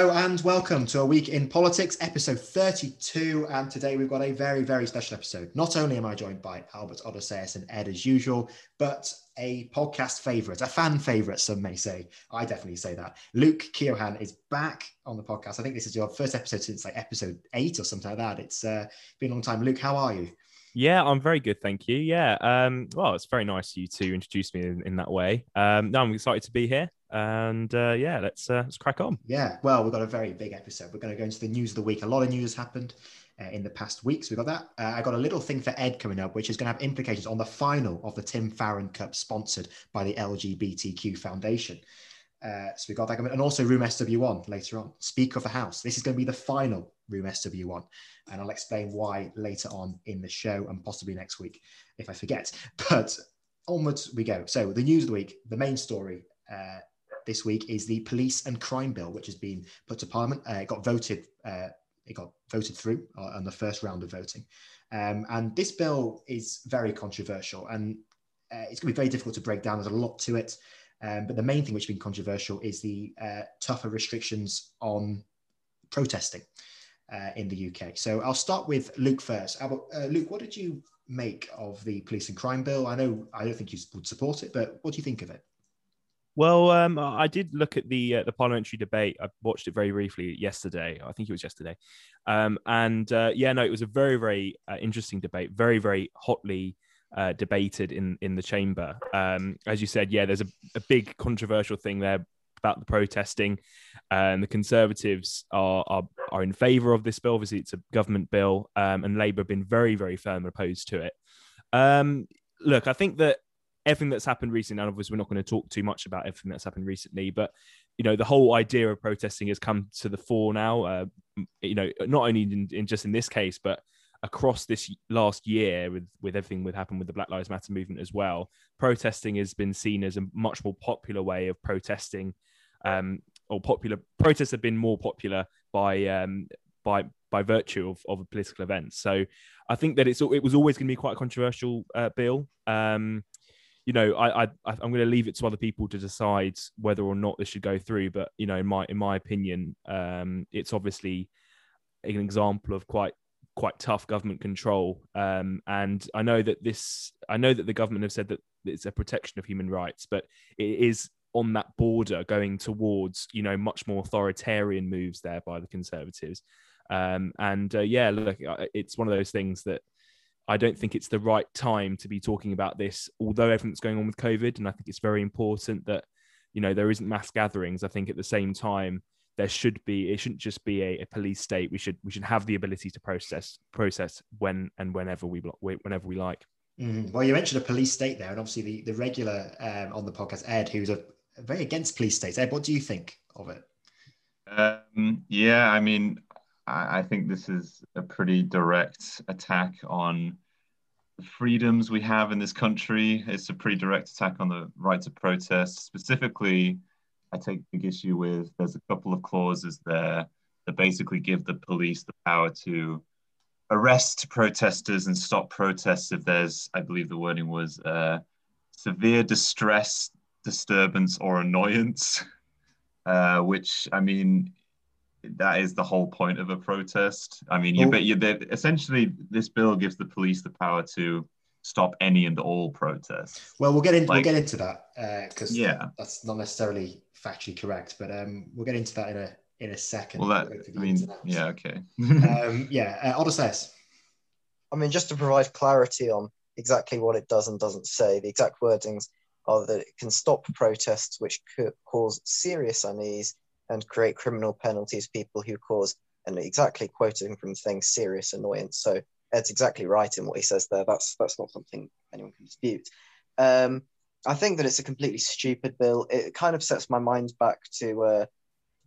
Hello and welcome to a week in politics, episode 32. And today we've got a very, very special episode. Not only am I joined by Albert Odysseus and Ed as usual, but a podcast favourite, a fan favourite, some may say. I definitely say that. Luke Keohane is back on the podcast. I think this is your first episode since like episode eight or something like that. It's uh, been a long time. Luke, how are you? Yeah, I'm very good, thank you. Yeah, um, well, it's very nice of you to introduce me in, in that way. Um, no, I'm excited to be here, and uh, yeah, let's uh, let's crack on. Yeah, well, we've got a very big episode. We're going to go into the news of the week. A lot of news has happened uh, in the past weeks. We've got that. Uh, I got a little thing for Ed coming up, which is going to have implications on the final of the Tim Farron Cup, sponsored by the LGBTQ Foundation. Uh, so we got that coming, and also Room SW1 later on. Speak of the House. This is going to be the final Room SW1, and I'll explain why later on in the show and possibly next week if I forget. But onwards we go. So the news of the week, the main story uh, this week is the police and crime bill, which has been put to Parliament. Uh, it got voted. Uh, it got voted through uh, on the first round of voting, um, and this bill is very controversial, and uh, it's going to be very difficult to break down. There's a lot to it. Um, but the main thing which has been controversial is the uh, tougher restrictions on protesting in the UK. So I'll start with Luke first. Luke, what did you make of the police and crime bill? I know I don't think you would support it, but what do you think of it? Well, um, I did look at the uh, the parliamentary debate. I watched it very briefly yesterday. I think it was yesterday, um, and uh, yeah, no, it was a very very uh, interesting debate. Very very hotly uh, debated in in the chamber. Um, as you said, yeah, there's a, a big controversial thing there about the protesting, and the Conservatives are are, are in favour of this bill. Obviously, it's a government bill, um, and Labour have been very very firm opposed to it. Um, look, I think that everything that's happened recently, and obviously we're not going to talk too much about everything that's happened recently, but you know the whole idea of protesting has come to the fore now. Uh, you know, not only in, in just in this case, but across this last year with with everything that happened with the Black Lives Matter movement as well, protesting has been seen as a much more popular way of protesting, um, or popular protests have been more popular by um, by by virtue of, of a political events. So I think that it's it was always going to be quite a controversial uh, bill. Um, you know, I, I I'm going to leave it to other people to decide whether or not this should go through. But you know, in my in my opinion, um, it's obviously an example of quite quite tough government control. Um, and I know that this, I know that the government have said that it's a protection of human rights, but it is on that border going towards, you know, much more authoritarian moves there by the Conservatives. Um, and uh, yeah, look, it's one of those things that I don't think it's the right time to be talking about this, although everything's going on with COVID. And I think it's very important that, you know, there isn't mass gatherings. I think at the same time, there should be it shouldn't just be a, a, police state we should we should have the ability to process process when and whenever we whenever we like mm. well you mentioned a police state there and obviously the, the regular um, on the podcast ed who's a, very against police states ed what do you think of it um, yeah i mean I, I think this is a pretty direct attack on the freedoms we have in this country it's a pretty direct attack on the right to protest specifically I take big issue with. There's a couple of clauses there that basically give the police the power to arrest protesters and stop protests if there's, I believe the wording was uh, severe distress, disturbance, or annoyance. Uh, which I mean, that is the whole point of a protest. I mean, you bet you that essentially this bill gives the police the power to stop any and all protests. Well, we'll get into like, we'll get into that because uh, yeah, that's not necessarily factually correct, but um, we'll get into that in a in a second. Well, that I mean, yeah, okay. um, yeah, uh, Odysseus. I mean, just to provide clarity on exactly what it does and doesn't say, the exact wordings are that it can stop protests which could cause serious unease and create criminal penalties people who cause, and exactly quoting from the thing, serious annoyance. So Ed's exactly right in what he says there. That's that's not something anyone can dispute. Um, I think that it's a completely stupid bill. It kind of sets my mind back to, uh,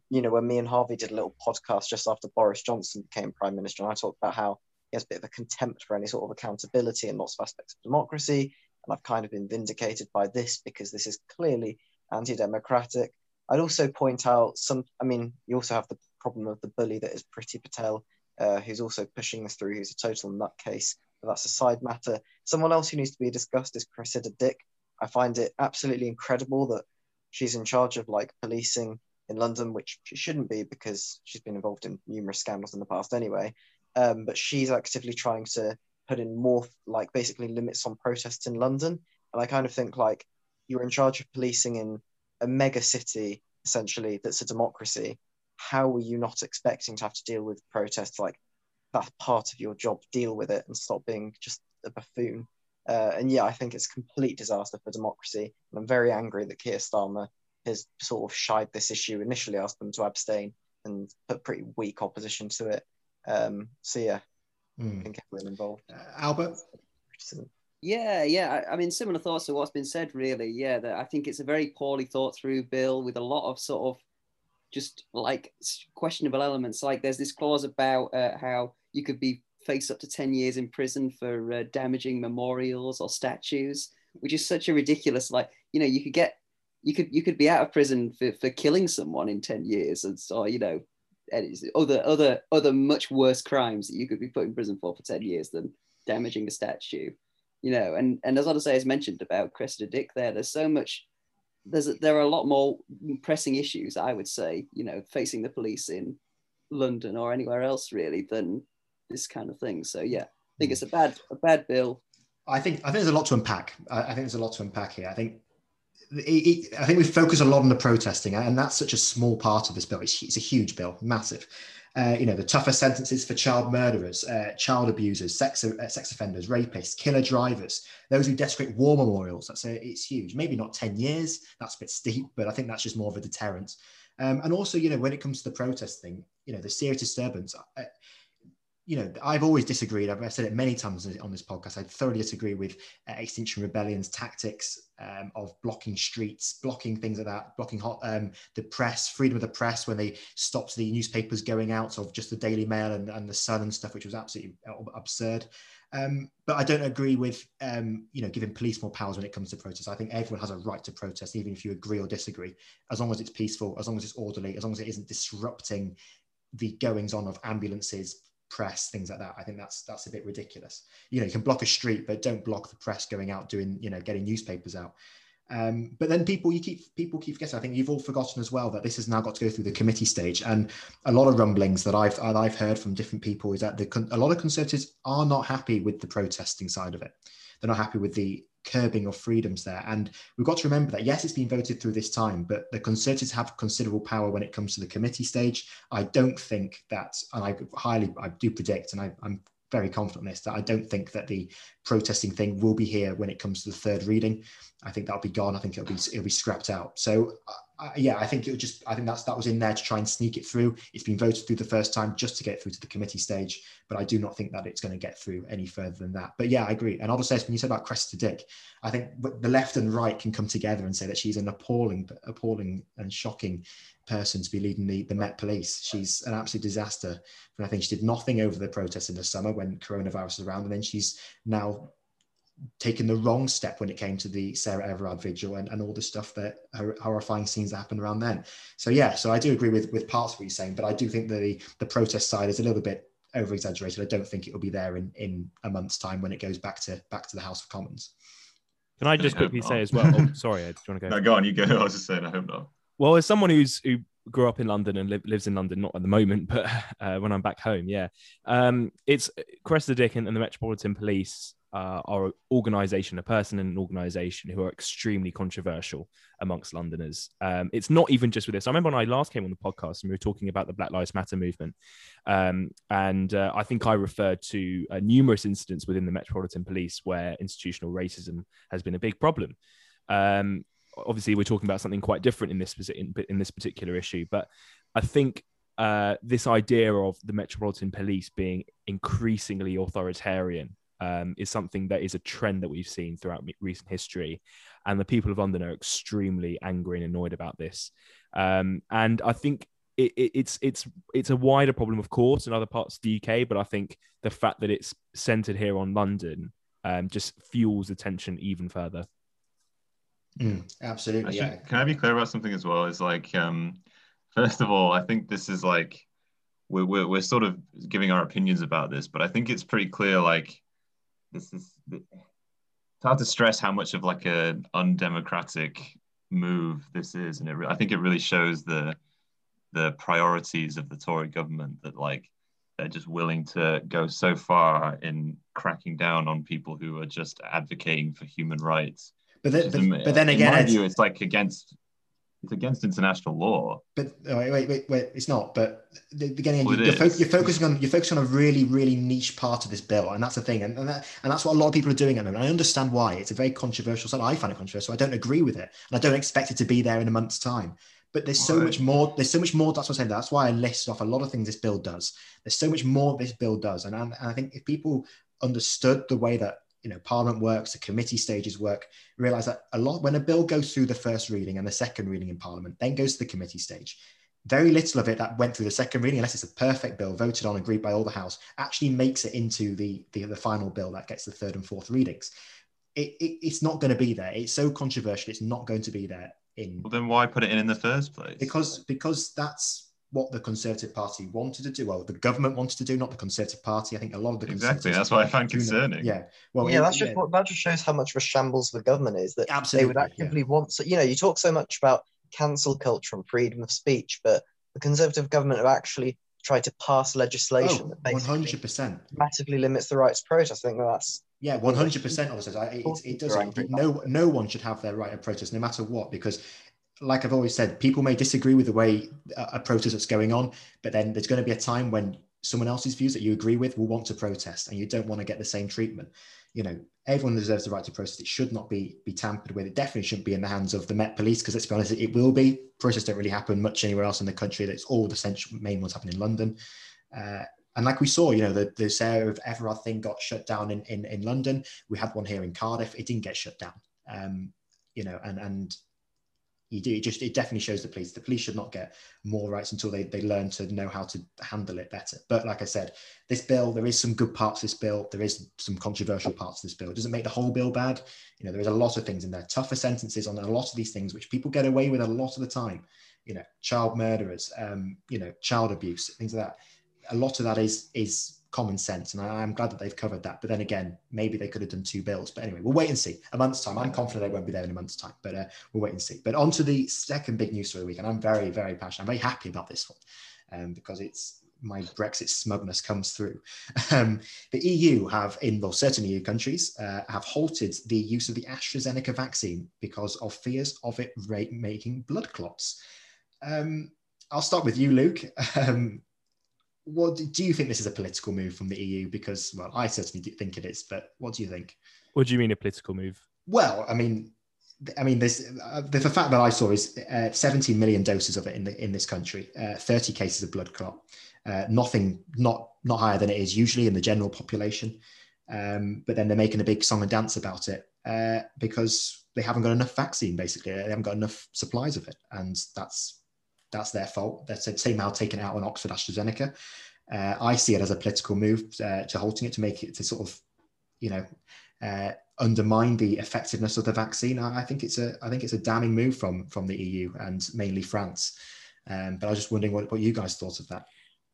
you know, when me and Harvey did a little podcast just after Boris Johnson became prime minister, and I talked about how he has a bit of a contempt for any sort of accountability in lots of aspects of democracy. And I've kind of been vindicated by this because this is clearly anti-democratic. I'd also point out some. I mean, you also have the problem of the bully that is Priti Patel, uh, who's also pushing this through. Who's a total nutcase. But that's a side matter. Someone else who needs to be discussed is Cressida Dick I find it absolutely incredible that she's in charge of like policing in London, which she shouldn't be because she's been involved in numerous scandals in the past anyway. Um, but she's actively trying to put in more, like basically limits on protests in London. And I kind of think like you're in charge of policing in a mega city, essentially, that's a democracy. How are you not expecting to have to deal with protests like that's part of your job? Deal with it and stop being just a buffoon. Uh, and yeah, I think it's a complete disaster for democracy. And I'm very angry that Keir Starmer has sort of shied this issue, initially asked them to abstain and put pretty weak opposition to it. Um, so yeah, mm. I think everyone involved. Uh, Albert? Yeah, yeah. I, I, mean, similar thoughts to what's been said, really. Yeah, that I think it's a very poorly thought through bill with a lot of sort of just like questionable elements. Like there's this clause about uh, how you could be face up to 10 years in prison for uh, damaging memorials or statues, which is such a ridiculous, like, you know, you could get, you could, you could be out of prison for, for killing someone in 10 years. And so, you know, other, other, other much worse crimes that you could be put in prison for for 10 years than damaging a statue, you know, and, and as Odyssey has mentioned about Cressida Dick there, there's so much, there's, there are a lot more pressing issues, I would say, you know, facing the police in London or anywhere else really than this kind of thing. So yeah, I think hmm. it's a bad a bad bill. I think I think there's a lot to unpack. I, I think there's a lot to unpack here. I think I think we focus a lot on the protesting, and that's such a small part of this bill. It's, it's a huge bill, massive. Uh, you know, the tougher sentences for child murderers, uh, child abusers, sex, uh, sex offenders, rapists, killer drivers, those who desecrate war memorials. That's a, it's huge. Maybe not 10 years. That's a bit steep, but I think that's just more of a deterrent. Um, and also, you know, when it comes to the protest thing, you know, the serious disturbance, uh, you know, I've always disagreed. I've said it many times on this podcast. I thoroughly disagree with uh, Extinction Rebellion's tactics um, of blocking streets, blocking things like that, blocking hot, um, the press, freedom of the press when they stopped the newspapers going out of just the Daily Mail and, and the Sun and stuff, which was absolutely absurd. Um, but I don't agree with, um, you know, giving police more powers when it comes to protests. I think everyone has a right to protest, even if you agree or disagree, as long as it's peaceful, as long as it's orderly, as long as it isn't disrupting the goings on of ambulances, press, things like that. I think that's that's a bit ridiculous. You know, you can block a street, but don't block the press going out doing, you know, getting newspapers out. Um, but then people, you keep people keep forgetting. I think you've all forgotten as well that this has now got to go through the committee stage, and a lot of rumblings that I've I've heard from different people is that the, a lot of conservatives are not happy with the protesting side of it. They're not happy with the curbing of freedoms there. And we've got to remember that, yes, it's been voted through this time, but the Conservatives have considerable power when it comes to the committee stage. I don't think that, and I highly, I do predict, and I, I'm very confident in this, that I don't think that the protesting thing will be here when it comes to the third reading. I think that'll be gone. I think it'll be it'll be scrapped out. So uh, yeah, I think it'll just I think that's that was in there to try and sneak it through. It's been voted through the first time just to get through to the committee stage, but I do not think that it's going to get through any further than that. But yeah, I agree. And says when you said about Cressida Dick, I think the left and right can come together and say that she's an appalling, appalling and shocking person to be leading the, the Met Police. She's an absolute disaster. And I think she did nothing over the protests in the summer when coronavirus was around, and then she's now taken the wrong step when it came to the Sarah Everard vigil and, and all the stuff that horrifying scenes that happened around then. So yeah, so I do agree with with parts of what you're saying, but I do think the the protest side is a little bit over exaggerated. I don't think it will be there in in a month's time when it goes back to back to the House of Commons. Can I just quickly say as well? Oh, sorry, Ed, do you want to go? No, go on. You go. I was just saying. I hope not. Well, as someone who's who grew up in London and li- lives in London, not at the moment, but uh, when I'm back home, yeah, um, it's Cressida Dick and, and the Metropolitan Police uh, are an organization, a person in an organization who are extremely controversial amongst Londoners. Um, it's not even just with this. I remember when I last came on the podcast and we were talking about the Black Lives Matter movement. Um, and uh, I think I referred to uh, numerous incidents within the Metropolitan Police where institutional racism has been a big problem. Um, obviously, we're talking about something quite different in this, in, this particular issue, but I think uh, this idea of the Metropolitan Police being increasingly authoritarian um, is something that is a trend that we've seen throughout recent history. And the people of London are extremely angry and annoyed about this. Um, and I think it, it, it's it's it's a wider problem, of course, in other parts of the UK. But I think the fact that it's centered here on London um, just fuels the tension even further. Mm, absolutely. Actually, yeah. Can I be clear about something as well? Is like, um, first of all, I think this is like we're, we're, we're sort of giving our opinions about this, but I think it's pretty clear like this is it's hard to stress how much of like an undemocratic move this is, and it, I think it really shows the the priorities of the Tory government that like they're just willing to go so far in cracking down on people who are just advocating for human rights. But then, but, In- but then in again, my Ed, view, it's like against it's against international law. But oh, wait, wait, wait, wait, it's not. But the, again, Well, you're, fo- you're focusing on you're focusing on a really, really niche part of this bill, and that's the thing, and and, that, and that's what a lot of people are doing at the moment. I understand why it's a very controversial. So I find it controversial. I don't agree with it, and I don't expect it to be there in a month's time. But there's so Right. much more. There's so much more. That's what I'm saying. That's why I listed off a lot of things this bill does. There's so much more this bill does, and, and I think if people understood the way that you know Parliament works, the committee stages work, realize that a lot when a bill goes through the first reading and the second reading in Parliament, then goes to the committee stage. Very little of it that went through the second reading, unless it's a perfect bill voted on, agreed by all the House, actually makes it into the the, the final bill that gets the third and fourth readings. It, it, it's not going to be there. It's so controversial. It's not going to be there in Well, then why put it in in the first place? because because that's what the Conservative Party wanted to do. Well, the government wanted to do, not the Conservative Party. I think a lot of the exactly that's what I find do know- concerning. Yeah, well, yeah, it- that's just what that just shows how much of a shambles the government is. That absolutely. they would yeah. actively want so you know you talk so much about cancel culture and freedom of speech but the conservative government have actually tried to pass legislation Oh, that basically hundred percent. massively limits the rights of protest i think that's Yeah, one hundred percent. Also, I- it, it does. You're No, no one should have their right of protest, no matter what, because, like I've always said, people may disagree with the way a, protest that's going on, but then there's going to be a time when someone else's views that you agree with will want to protest, and you don't want to get the same treatment. You know, everyone deserves the right to protest. It should not be be tampered with. It definitely shouldn't be in the hands of the Met Police, because let's be honest, it will be. Protests don't really happen much anywhere else in the country. That's all the central main ones happen in London. Uh, and like we saw, you know, the, the Sarah of Everard thing got shut down in, in, in London. We had one here in Cardiff. It didn't get shut down. Um, you know, and and you do it just it definitely shows the police. The police should not get more rights until they, they learn to know how to handle it better. But like I said, this bill, there is some good parts this bill. There is some controversial parts of this bill. It doesn't make the whole bill bad. You know, there is a lot of things in there, tougher sentences on a lot of these things, which people get away with a lot of the time. You know, child murderers, um, you know, child abuse, things like that a lot of that is is common sense, and I, I'm glad that they've covered that. But then again, maybe they could have done two bills. But anyway, we'll wait and see. A month's time, I'm confident they won't be there in a month's time. But uh, we'll wait and see. But on to the second big news story of the week, and I'm very very passionate. I'm very happy about this one um, because it's my Brexit smugness comes through. Um, the EU have, in well, certain EU countries, uh, have halted the use of the AstraZeneca vaccine because of fears of it making blood clots. Um, I'll start with you, Luke. Um, what do- you think this is a political move from the EU? Because, well, I certainly do think it is. But what do you think? What do you mean a political move? Well, I mean, I mean, there's uh, the, the fact that I saw is uh, 17 million doses of it in the in this country, uh, 30 cases of blood clot, uh, nothing not not higher than it is usually in the general population. Um, but then they're making a big song and dance about it uh, because they haven't got enough vaccine. Basically, they haven't got enough supplies of it, and that's that's their fault. They're somehow taking it out on Oxford AstraZeneca. Uh, I see it as a political move uh, to halting it to make it to sort of, you know, uh, undermine the effectiveness of the vaccine. I, I think it's a I think it's a damning move from from the EU and mainly France. Um, but I was just wondering what, what you guys thought of that.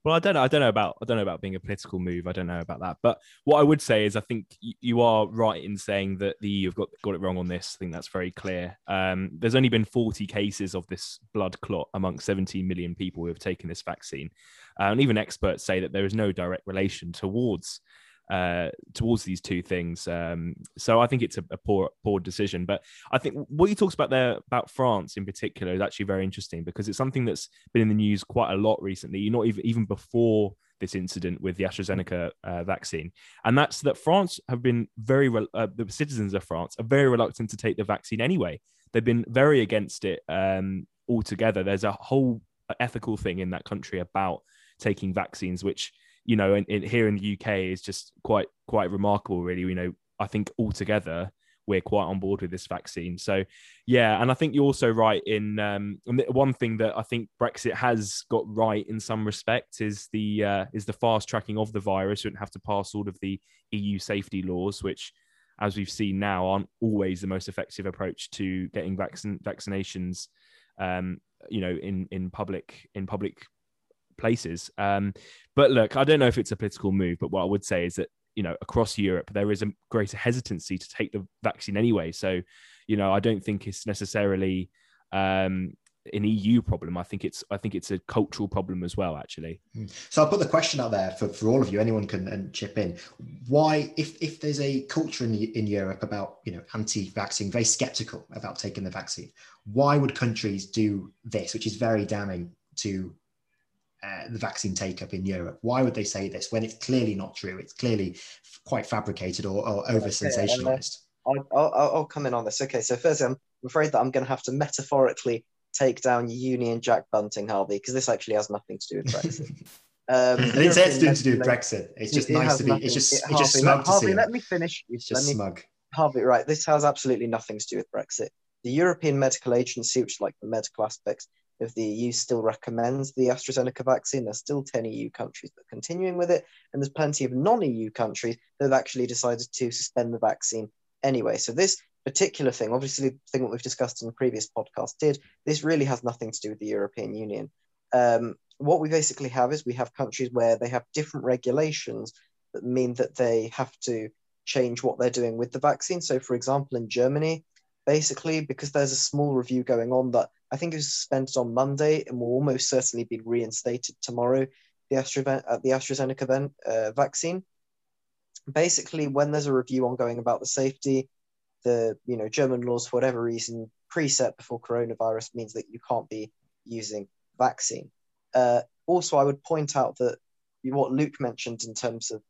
Well, I don't know. I don't know about. I don't know about being a political move. I don't know about that. But what I would say is, I think you are right in saying that the EU have got got it wrong on this. I think that's very clear. Um, there's only been 40 cases of this blood clot among 17 million people who have taken this vaccine, uh, and even experts say that there is no direct relation towards uh, towards these two things. Um, so I think it's a, a poor poor decision. But I think what you talked about there about France in particular is actually very interesting because it's something that's been in the news quite a lot recently. You're not even even before this incident with the AstraZeneca uh, vaccine, and that's that France have been very re- uh, the citizens of France are very reluctant to take the vaccine anyway. They've been very against it um, altogether. There's a whole ethical thing in that country about taking vaccines, which you know, in, here in the UK is just quite quite remarkable, really. You know, I think altogether we're quite on board with this vaccine. So, yeah, and I think you're also right in um, one thing that I think Brexit has got right in some respects is the uh, is the fast tracking of the virus. You don't have to pass all of the EU safety laws, which, as we've seen now, aren't always the most effective approach to getting vaccine vaccinations. Um, you know, in in public in public places. Um, but look, I don't know if it's a political move, but what I would say is that you know across Europe there is a greater hesitancy to take the vaccine anyway. So, you know, I don't think it's necessarily um, an EU problem. I think it's I think it's a cultural problem as well. Actually. Hmm. So I'll put the question out there for, for all of you. Anyone can chip in. Why, if if there's a culture in in Europe about you know anti-vaccine, very skeptical about taking the vaccine, why would countries do this, which is very damning to uh, the vaccine take up in Europe. Why would they say this when it's clearly not true? It's clearly quite fabricated or, or over sensationalized. Okay, I'll, I'll, I'll, come in on this. Okay, so first, I'm afraid that I'm going to have to metaphorically take down Union Jack Bunting, Harvey, because this actually has nothing to do with Brexit. Um, say it's to do with Brexit. It's just it nice to be. Nothing, it's just, it, it's just smug let, to Harvey, let me finish. It's just me, smug. Harvey, right? This has absolutely nothing to do with Brexit. The European Medical Agency, which like the medical aspects, if the EU still recommends the AstraZeneca vaccine, there's still 10 EU countries that are continuing with it, and there's plenty of non EU countries that have actually decided to suspend the vaccine anyway. So, this particular thing, obviously, the thing that we've discussed in the previous podcast did, this really has nothing to do with the European Union. Um, what we basically have is we have countries where they have different regulations that mean that they have to change what they're doing with the vaccine. So, for example, in Germany, basically, because there's a small review going on that I think is suspended on Monday and will almost certainly be reinstated tomorrow. The, Astra, uh, the AstraZeneca uh, vaccine. Basically, when there's a review ongoing about the safety, the you know German laws, for whatever reason, preset before coronavirus means that you can't be using vaccine. Uh, also, I would point out that what Luke mentioned in terms of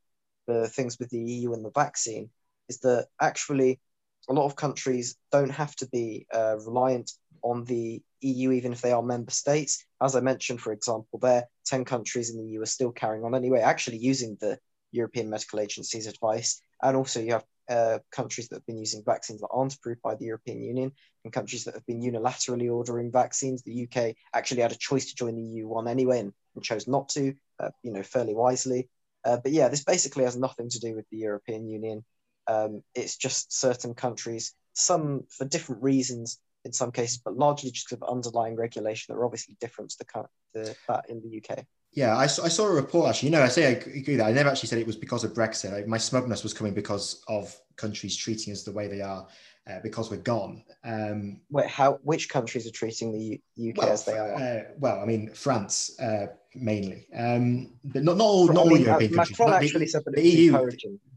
the things with the EU and the vaccine is that actually a lot of countries don't have to be uh, reliant on the EU, even if they are member states. As I mentioned, for example, there, 10 countries in the EU are still carrying on anyway, actually using the European Medical Agency's advice. And also, you have uh, countries that have been using vaccines that aren't approved by the European Union and countries that have been unilaterally ordering vaccines. The UK actually had a choice to join the EU one anyway and, and chose not to, uh, you know, fairly wisely. Uh, but yeah, this basically has nothing to do with the European Union. Um, it's just certain countries, some for different reasons, in some cases, but largely just of underlying regulation that are obviously different to the, the that in the UK. Yeah, I saw, I saw a report actually. You know, I say I agree that I never actually said it was because of Brexit. I, my smugness was coming because of countries treating us the way they are uh, because we're gone. Um, Wait, how? Which countries are treating the U- UK well, as they are? Uh, well, I mean, France uh, mainly, um, but not not all, not all European countries. actually the, said the EU,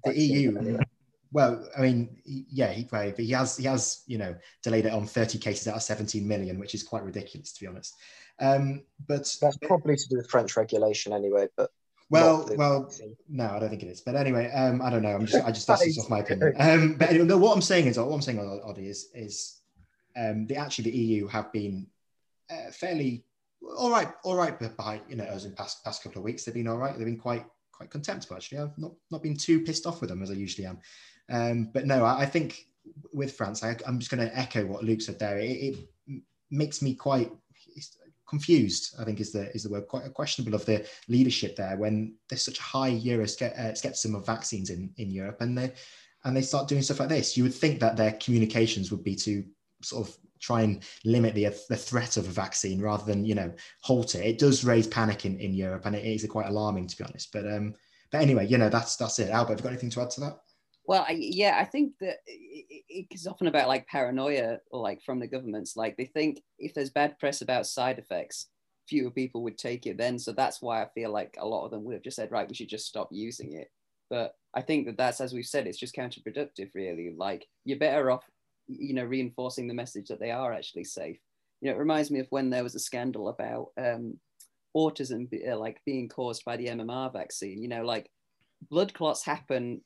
the EU, well, I mean, yeah, he, but he has he has you know delayed it on 30 cases out of 17 million, which is quite ridiculous to be honest. Um, but that's probably to do with French regulation anyway. But well, well, no, I don't think it is. But anyway, um, I don't know. I'm just I just that's off my opinion. Um, but anyway, no, what I'm saying is what I'm saying, Oddie, is is um, the actually the EU have been uh, fairly all right, all right behind you know us in past past couple of weeks. They've been all right. They've been quite quite contemptible actually. I've not not been too pissed off with them as I usually am. Um, but no, I, I, think with France, I, am just going to echo what Luke said there. It, it, makes me quite confused. I think is the is the word quite questionable of the leadership there when there's such a high Euro uh, skepticism of vaccines in in Europe, and they and they start doing stuff like this. You would think that their communications would be to sort of try and limit the, the threat of a vaccine rather than you know halt it. It does raise panic in, in Europe, and it is quite alarming to be honest. But um, but anyway, you know that's that's it. Albert, have you got anything to add to that? Well, I, yeah, I think that it's often about like paranoia or like from the governments. Like they think if there's bad press about side effects, fewer people would take it then. So that's why I feel like a lot of them would have just said, right, we should just stop using it. But I think that that's, as we've said, it's just counterproductive, really. Like you're better off, you know, reinforcing the message that they are actually safe. You know, it reminds me of when there was a scandal about um, autism, uh, like being caused by the MMR vaccine. You know, like blood clots happen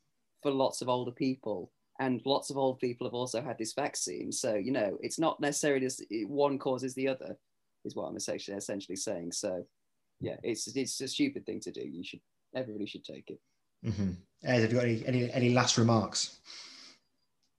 for lots of older people and lots of old people have also had this vaccine so you know it's not necessarily just one causes the other is what i'm essentially essentially saying so yeah it's it's a stupid thing to do you should everybody should take it mm-hmm. Ed, have you got any, any any last remarks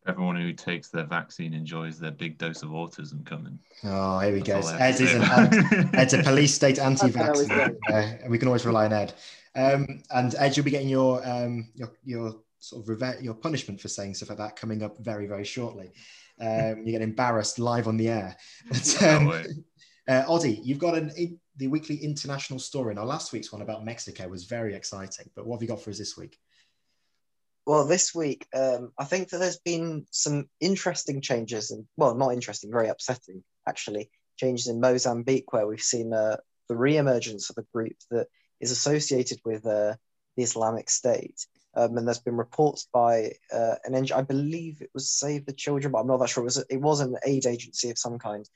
everyone who takes their vaccine enjoys their big dose of autism coming. Oh, here we go. Ed is an Ed's a police state anti-vax. uh, we can always rely on Ed. Um, and Ed, you'll be getting your um, your your sort of revenge, your punishment for saying stuff like that coming up very, very shortly. Um, you get embarrassed live on the air. But, um, uh, Oddie, you've got an, the weekly international story. Now, last week's one about Mexico was very exciting, but what have you got for us this week? Well, this week, um, I think that there's been some interesting changes, and well, not interesting, very upsetting actually, changes in Mozambique, where we've seen uh, the re-emergence of a group that is associated with uh, the Islamic State. Um, and there's been reports by uh, an NGO, I believe it was Save the Children, but I'm not that sure. It was, it was an aid agency of some kind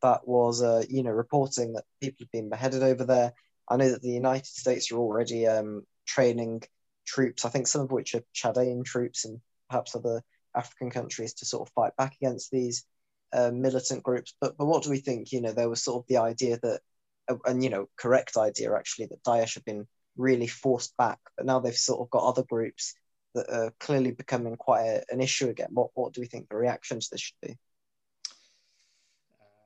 that was, uh, you know, reporting that people have been beheaded over there. I know that the United States are already um, training troops, I think some of which are Chadian troops and perhaps other African countries to sort of fight back against these uh, militant groups. But but what do we think? You know, there was sort of the idea that, uh, and you know, correct idea actually that Daesh have been really forced back, but now they've sort of got other groups that are clearly becoming quite a, an issue again. What what do we think the reaction to this should be?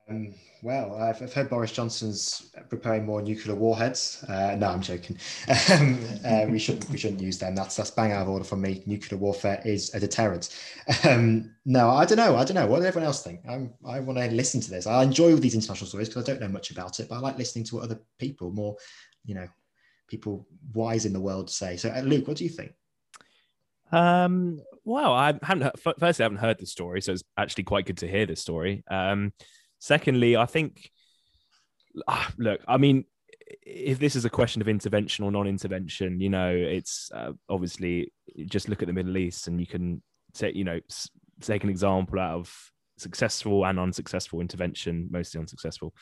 Um, well, I've, I've, heard Boris Johnson's preparing more nuclear warheads. Uh, no, I'm joking. Um, uh, we shouldn't we shouldn't use them. That's that's bang out of order from me. Nuclear warfare is a deterrent. Um, no, I don't know. I don't know. What does everyone else think? I'm, I want to listen to this. I enjoy all these international stories because I don't know much about it, but I like listening to what other people, more, you know, people wise in the world say. So, uh, Luke, what do you think? Um, well, I haven't. Heard, firstly, I haven't heard the story, so it's actually quite good to hear the story. Um, Secondly, I think, ah, look, I mean, if this is a question of intervention or non-intervention, you know, it's uh, obviously just look at the Middle East, and you can say, you know, take an example out of successful and unsuccessful intervention, mostly unsuccessful.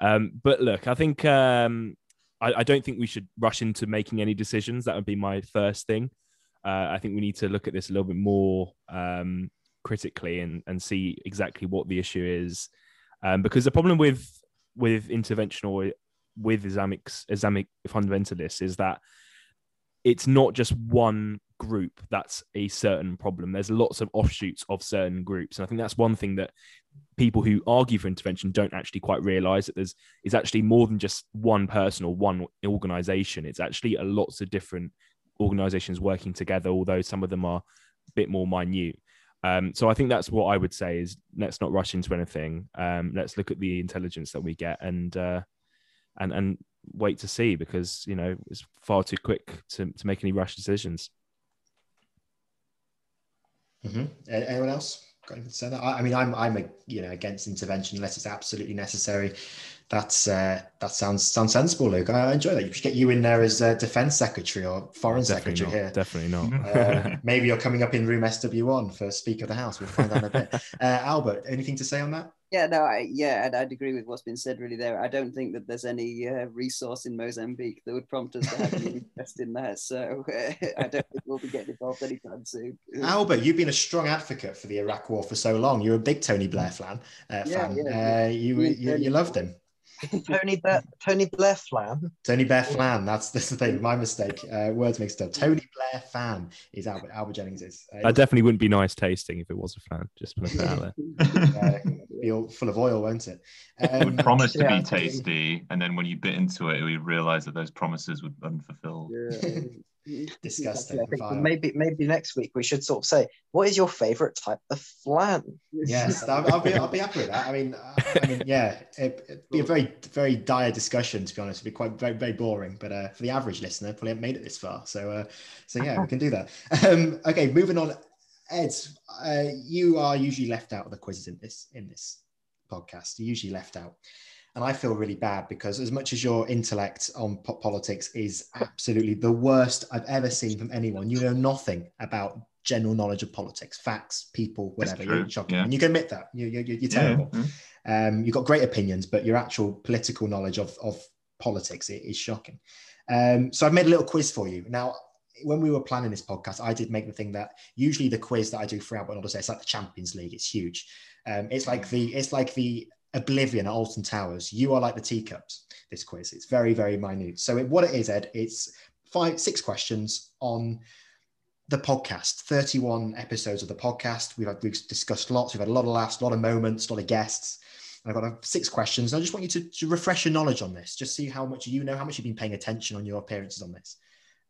Um, but look, I think um, I, I, don't think we should rush into making any decisions. That would be my first thing. Uh, I think we need to look at this a little bit more um, critically and, and see exactly what the issue is um, because the problem with with interventional with Islamic Islamic fundamentalists is that it's not just one group that's a certain problem. There's lots of offshoots of certain groups, and I think that's one thing that people who argue for intervention don't actually quite realize that there's is actually more than just one person or one organization. It's actually a lots of different organizations working together, although some of them are a bit more minute. Um, so I think that's what I would say is let's not rush into anything. Um, let's look at the intelligence that we get and uh, and and wait to see because you know it's far too quick to, to make any rash decisions. Mm-hmm. Anyone else got anything to say? That? I, I mean, I'm I'm a, you know against intervention unless it's absolutely necessary that's uh, that sounds sounds sensible, Luke. I enjoy that. You should get you in there as a defense secretary or foreign definitely secretary not, here. Definitely not. Uh, maybe you're coming up in room SW1 for Speaker of the House. We'll find out in a bit. Uh, Albert, anything to say on that? Yeah, no, I, yeah, I'd, I'd, agree with what's been said really there. I don't think that there's any uh, resource in Mozambique that would prompt us to have any interest in that. So I don't think we'll be getting involved anytime soon. Albert, you've been a strong advocate for the Iraq War for so long. You're a big Tony Blair fan. Uh, yeah, fan. Yeah, uh, you, you, you loved him. Tony Blair, Tony Blair Flan. Tony Blair Flan. That's that's the thing. My mistake. Uh, words mixed up. Tony Blair fan is Albert Albert Jennings is. Uh, that definitely wouldn't be nice tasting if it was a fan. Just put it out there. Be all full of oil, won't it? Um, it would promise to yeah, be tasty, and then when you bit into it, we realise that those promises would unfulfilled. Yeah. disgusting. maybe maybe next week we should sort of say, what is your favorite type of flan? Yes, I'll, I'll, be I'll be happy with that. I mean, I mean, yeah, it, would be a very very dire discussion to be honest. It'd be quite very very boring. But uh, for the average listener, probably haven't made it this far. So uh, so yeah, we can do that. Um, okay, moving on. Ed, uh, you are usually left out of the quizzes in this in this podcast. You're usually left out. And I feel really bad because, as much as your intellect on politics is absolutely the worst I've ever seen from anyone, you know nothing about general knowledge of politics, facts, people, whatever. You're shocking. Yeah. And you can admit that. You, you, you're terrible. Yeah. Um, you've got great opinions, but your actual political knowledge of, of politics is shocking. Um, so I've made a little quiz for you. Now, when we were planning this podcast, I did make the thing that usually the quiz that I do for Albert Odyssey, it's like the Champions League. It's huge. Um, it's like the it's like the Oblivion at Alton Towers. You are like the teacups. This quiz. It's very very minute. So it, what it is, Ed, it's five six questions on the podcast. Thirty-one episodes of the podcast. We've had, we've discussed lots. We've had a lot of laughs, a lot of moments, a lot of guests. I've got six questions. I just want you to, to, refresh your knowledge on this. Just see how much you know, how much you've been paying attention on your appearances on this.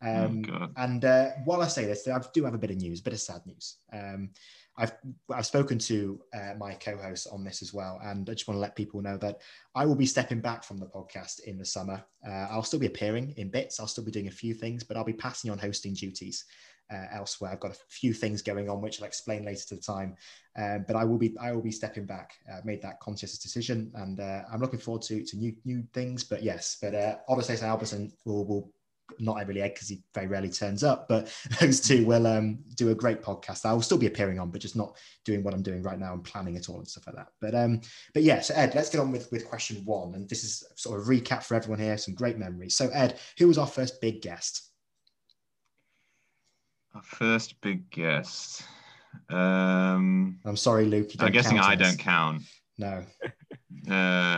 Oh, um, oh, and uh, while I say this, I do have a bit of news, a bit of sad news. Um, I've I've spoken to uh, my co-host on this as well, and I just want to let people know that I will be stepping back from the podcast in the summer. Uh, I'll still be appearing in bits. I'll still be doing a few things, but I'll be passing on hosting duties uh, elsewhere. I've got a few things going on, which I'll explain later to the time. Um, but I will be I will be stepping back. Uh, made that conscious decision, and uh, I'm looking forward to to new new things. But yes, but uh, Odysseus and Albertson will will not every egg because he very rarely turns up, but those two will um, do a great podcast. I will still be appearing on, but just not doing what I'm doing right now and planning it all and stuff like that. But um, but yeah, so Ed, let's get on with with question one, and this is sort of a recap for everyone here. Some great memories. So Ed, who was our first big guest? Our first big guest. Um, I'm sorry, Luke. I'm guessing I us. don't count. No. Uh,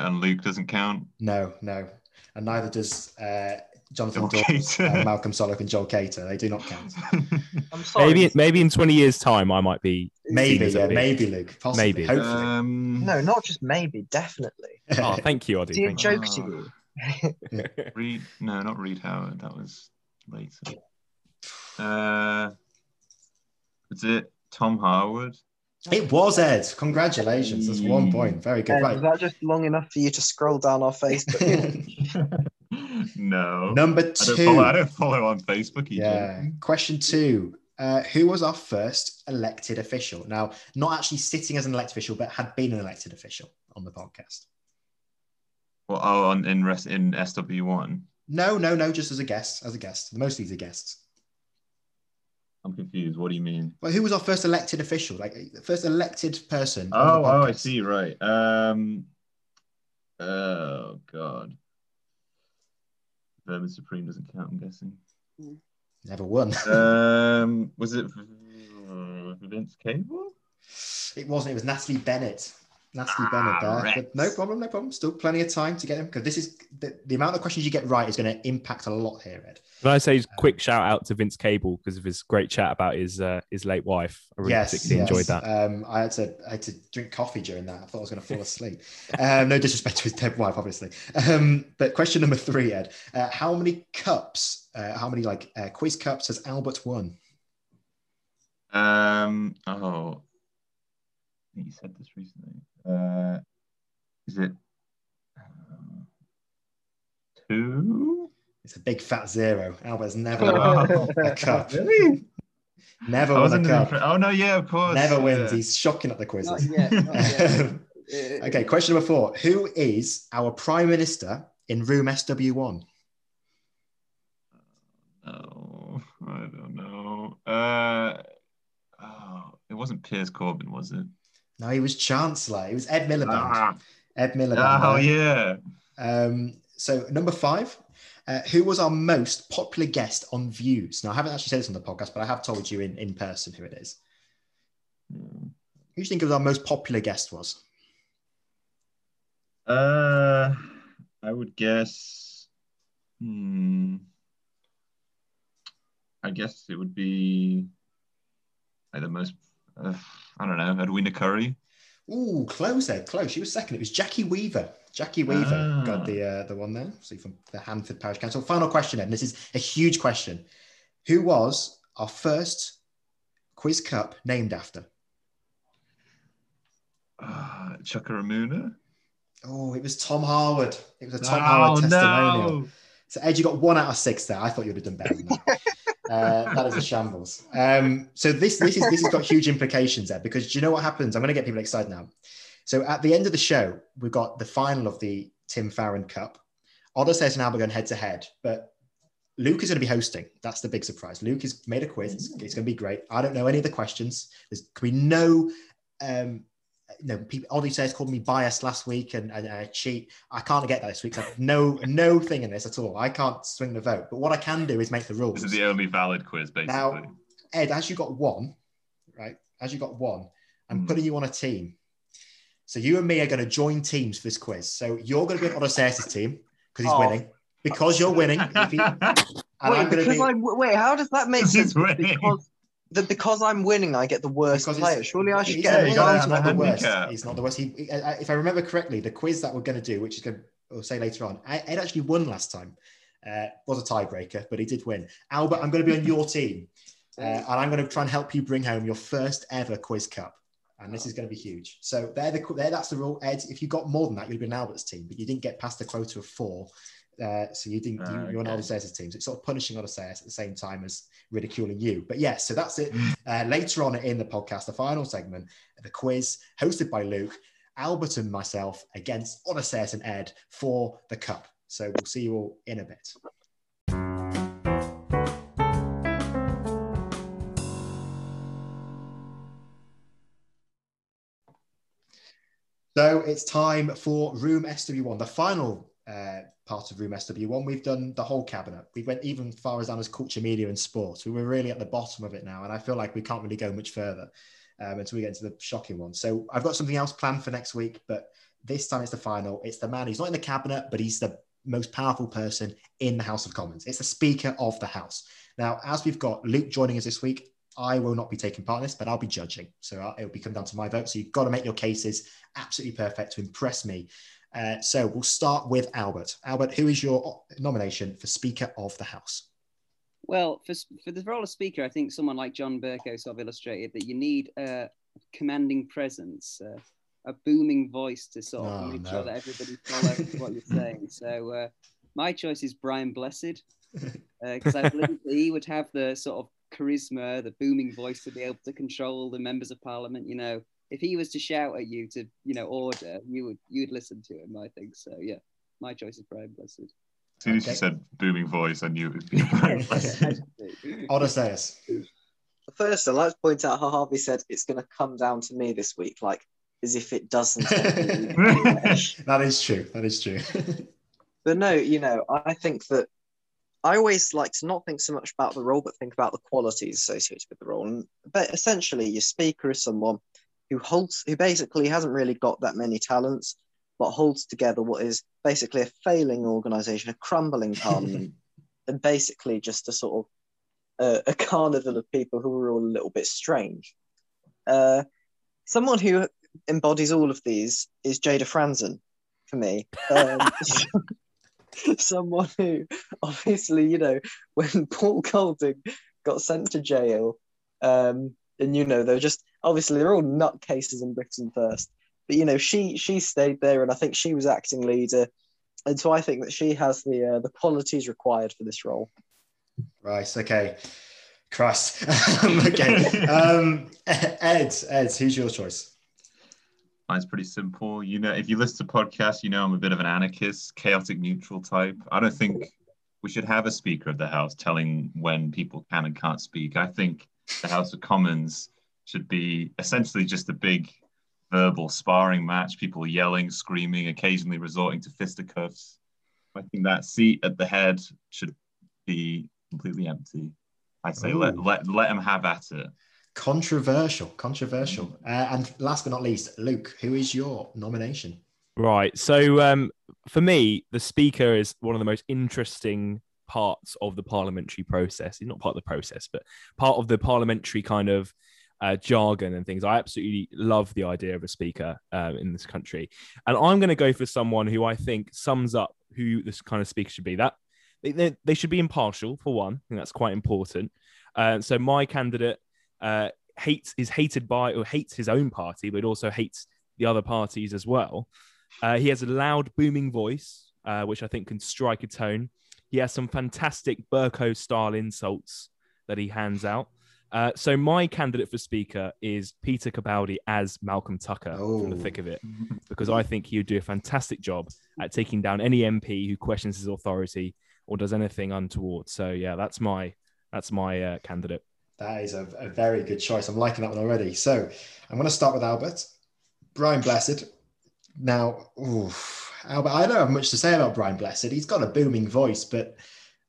and Luke doesn't count. No, no, and neither does uh, Jonathan Dawes, uh, Malcolm Solik, and Joel Cater. They do not count. I'm sorry. Maybe maybe in 20 years' time, I might be. Maybe, seen as a yeah, maybe, Luke. Possibly, Maybe. hopefully. Um, No, not just maybe, definitely. Oh, thank you, Oddy. See a Thank joke Ah. to you. you. Reed, no, not Reed Howard. That was later. Uh, is it Tom Harwood? It was Ed. Congratulations. That's one point. Very good. Ed, Right. was that just long enough for you to scroll down our Facebook? no. Number I don't, two. follow, I don't follow on Facebook. EJ. Yeah. Question two. Uh, who was our first elected official? Now, not actually sitting as an elected official, but had been an elected official on the podcast. Well, oh, on in rest in SW1. No, no, no, just as a guest. As a guest. Most of these are guests. I'm confused. What do you mean? Well, who was our first elected official? Like the first elected person? on Oh, oh, I see. Right. Um. Oh God. Vermin Supreme doesn't count. I'm guessing. Never won. Um. Was it Vince Cable? It wasn't. It was Natalie Bennett. Natalie Ah, Bennett there. Rex. But no problem, no problem. Still plenty of time to get him because this is the, the amount of questions you get right is going to impact a lot here, Ed. Can I say a quick shout out to Vince Cable because of his great chat about his uh, his late wife? I really yes, particularly yes. enjoyed that. Um, I had to I had to drink coffee during that. I thought I was going to fall asleep. um, no disrespect to his dead wife, obviously. Um, but question number three, Ed. Uh, how many cups? Uh, how many like uh, quiz cups has Albert won? Um. Oh. I think you said this recently. Uh. Is it uh, two? It's a big fat zero. Albert's never Oh. won a cup. Really? Never won a cup. impre- oh no! Yeah, of course. Never yeah. wins. He's shocking at the Not quizzes. yet. Not yet. Um, Uh, okay, question number four. Who is our prime minister in room SW1? Oh, I don't know. Uh, oh, it wasn't Piers Corbyn, was it? No, he was chancellor. It was Ed Miliband. Ah, Ed Miliband. oh yeah. Um, so number five, uh, who was our most popular guest on Views? Now I haven't actually said this on the podcast, but I have told you in, in person who it is. Who do you think of our most popular guest was? Uh, I would guess. Hmm. I guess it would be like the most. Uh, I don't know. Edwina Currie. Ooh, close there, close. She was second. It was Jackie Weaver. Jackie Weaver Ah. got the uh, the one there. See from the Handforth Parish Council. Final question, Ed. and This is a huge question. Who was our first quiz cup named after? Uh, Chuka Umunna. Oh, it was Tom Harwood. It was a Tom oh Harwood testimonial. no! So Ed, you got one out of six there. I thought you'd have done better than that. uh, that is a shambles. Um, so this this is this has got huge implications there because do you know what happens? I'm going to get people excited now. So at the end of the show, we've got the final of the Tim Farron Cup. Odysseus and Alba going head to head, but Luke is going to be hosting. That's the big surprise. Luke has made a quiz. It's, it's going to be great. I don't know any of the questions. There's can be no. Um, you know, people, Odysseus called me biased last week and, and I cheat. I can't get that this week. I've no no thing in this at all. I can't swing the vote. But what I can do is make the rules. This is the only valid quiz, basically. Now, Ed, as you got one, right? As you got one, I'm Hmm. putting you on a team. So you and me are going to join teams for this quiz. So you're going to be on Odysseus' team because he's Oh. winning. Because you're winning. If he, and wait, I'm because be I'm wait, how does that make sense? Because that because I'm winning, I get the worst because player. Surely I should he's get not- an he's gotta not, have advantage. he's not a the worst. handicap. He's not the worst. He, uh, if I remember correctly, the quiz that we're going to do, which is going to we'll say later on, Ed actually won last time. Uh, was a tiebreaker, but he did win. Albert, I'm going to be on your team, uh, and I'm going to try and help you bring home your first ever quiz cup. And this is going to be huge. So there, the there, that's the rule. Ed, if you got more than that, you'd be on Albert's team, but you didn't get past the quota of four. Uh, so you think Ah, you, you're on. Odysseus' team. So it's sort of punishing Odysseus at the same time as ridiculing you. But yes, so that's it. Uh, later on in the podcast, the final segment, the quiz hosted by Luke, Albert and myself against Odysseus and Ed for the cup. So we'll see you all in a bit. So it's time for Room SW1, the final uh, part of Room SW1. We've done the whole cabinet. We went even far as down as culture, media, and sports. We were really at the bottom of it now, and I feel like we can't really go much further um, until we get into the shocking one. So I've got something else planned for next week, but this time it's the final. It's the man who's not in the cabinet, but he's the most powerful person in the House of Commons. It's the Speaker of the House. Now, as we've got Luke joining us this week, I will not be taking part in this, but I'll be judging. So uh, it'll be come down to my vote. So you've got to make your cases absolutely perfect to impress me. Uh, so we'll start with Albert. Albert, who is your nomination for Speaker of the House? Well, for, for the role of speaker, I think someone like John Bercow sort of illustrated that you need a commanding presence, uh, a booming voice to sort of Oh, make no. sure that everybody follows what you're saying. So uh, my choice is Brian Blessed, because I believe that he would have the sort of charisma, the booming voice to be able to control the members of parliament. You know, if he was to shout at you to, you know, order, you would you'd listen to him. I think so. Yeah, my choice is Brian Blessed. As soon as Okay. you said booming voice, I knew it would be Brian Blessed. Odysseus. First, I'd like to point out how Harvey said it's going to come down to me this week, like as if it doesn't. that is true. That is true. But no, you know, I think that I always like to not think so much about the role, but think about the qualities associated with the role. And but essentially, your speaker is someone who holds, who basically hasn't really got that many talents, but holds together what is basically a failing organisation, a crumbling parliament, and basically just a sort of uh, a carnival of people who are all a little bit strange. Uh, someone who embodies all of these is Jayda Fransen for me. Um, someone who obviously, you know, when Paul Golding got sent to jail, um, and you know, they're just obviously they're all nutcases in Britain first. But you know, she she stayed there, and I think she was acting leader, and so I think that she has the uh, the qualities required for this role. right. Okay. Christ. okay. Um, Ed, Ed, who's your choice? Mine's pretty simple. You know, if you listen to podcasts, you know I'm a bit of an anarchist, chaotic neutral type. I don't think we should have a Speaker of the House telling when people can and can't speak. I think the House of Commons should be essentially just a big verbal sparring match, people yelling, screaming, occasionally resorting to fisticuffs. I think that seat at the head should be completely empty. I say let, Ooh. let let them have at it. Controversial. Controversial. Uh, and last but not least, Luke, who is your nomination? Right. So um, for me, the speaker is one of the most interesting parts of the parliamentary process. He's not part of the process, but part of the parliamentary kind of uh, jargon and things. I absolutely love the idea of a speaker um, in this country, and I'm going to go for someone who I think sums up who this kind of speaker should be. That they, they, should be impartial for one. Think that's quite important. Uh, so my candidate uh, hates is hated by or hates his own party, but also hates the other parties as well. Uh, he has a loud, booming voice, uh, which I think can strike a tone. He has some fantastic Bercow style insults that he hands out. Uh, so my candidate for speaker is Peter Capaldi as Malcolm Tucker from the Oh. thick of it, because I think he would do a fantastic job at taking down any MP who questions his authority or does anything untoward. So yeah, that's my that's my uh, candidate. That is a, a very good choice. I'm liking that one already. So I'm going to start with Albert. Brian Blessed. Now, oof, Albert, I don't have much to say about Brian Blessed. He's got a booming voice, but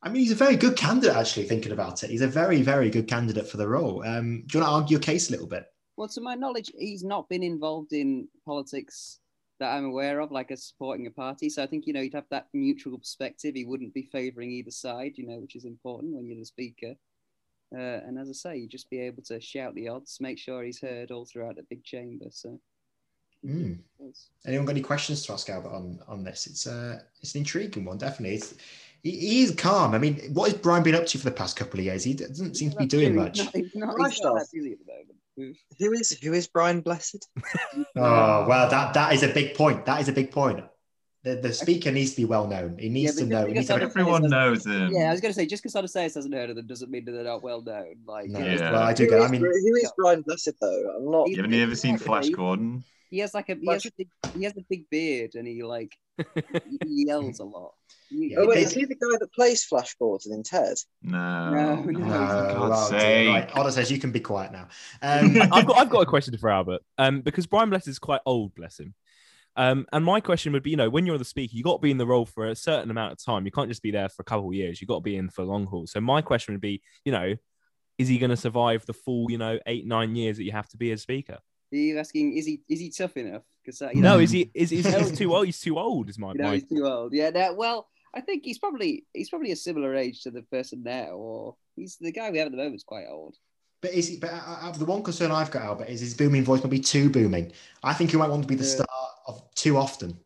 I mean, he's a very good candidate, actually, thinking about it. He's a very, very good candidate for the role. Um, do you want to argue your case a little bit? Well, to my knowledge, he's not been involved in politics that I'm aware of, like as supporting a party. So I think you know he'd have that neutral perspective. He wouldn't be favouring either side, you know, which is important when you're the speaker. Uh, and as I say, you just be able to shout the odds, make sure he's heard all throughout the big chamber. So. Mm. Anyone got any questions to ask Albert on, on this? It's uh, it's an intriguing one, definitely. It's, he, he is calm. I mean, what has Brian been up to for the past couple of years? He doesn't seem to be doing much. He's not, he's not, Right he's not that off. busy at the moment. Who is who is Brian Blessed? Oh well, that that is a big point. That is a big point. The, the speaker needs to be well known. He needs Yeah, to know. Needs to because have a- Everyone knows him. Yeah, I was going to say just because Odysseus hasn't heard of them doesn't mean that they're not well known. Like, No, Yeah. well, I do Who get. I mean, who is Brian Blessed though? I'm not. Haven't you ever seen Flash Gordon? he has like a he has a big he has a big beard and he like he yells a lot. Yeah, Oh wait, is he the guy that plays Flash Gordon in Ted? No. No, no, no. For God's sake. right. Otter says you can be quiet now. Um, I've got I've got a question for Albert. Um, because Brian Bless is quite old, bless him. Um, and my question would be, you know, when you're the speaker, you got to be in the role for a certain amount of time. You can't just be there for a couple of years. You got to be in for long haul. So my question would be, you know, is he going to survive the full, you know, eight nine years that you have to be a speaker? Are you asking is he is he tough enough? Because uh, you No, know, is he is, is he too old? He's too old. Is my, you know my he's too old. Yeah, no, well, I think he's probably he's probably a similar age to the person now, or he's the guy we have at the moment is quite old. but is he? But uh, uh, the one concern I've got, Albert, is his booming voice might be too booming. I think he might want to be the Yeah. star of too often,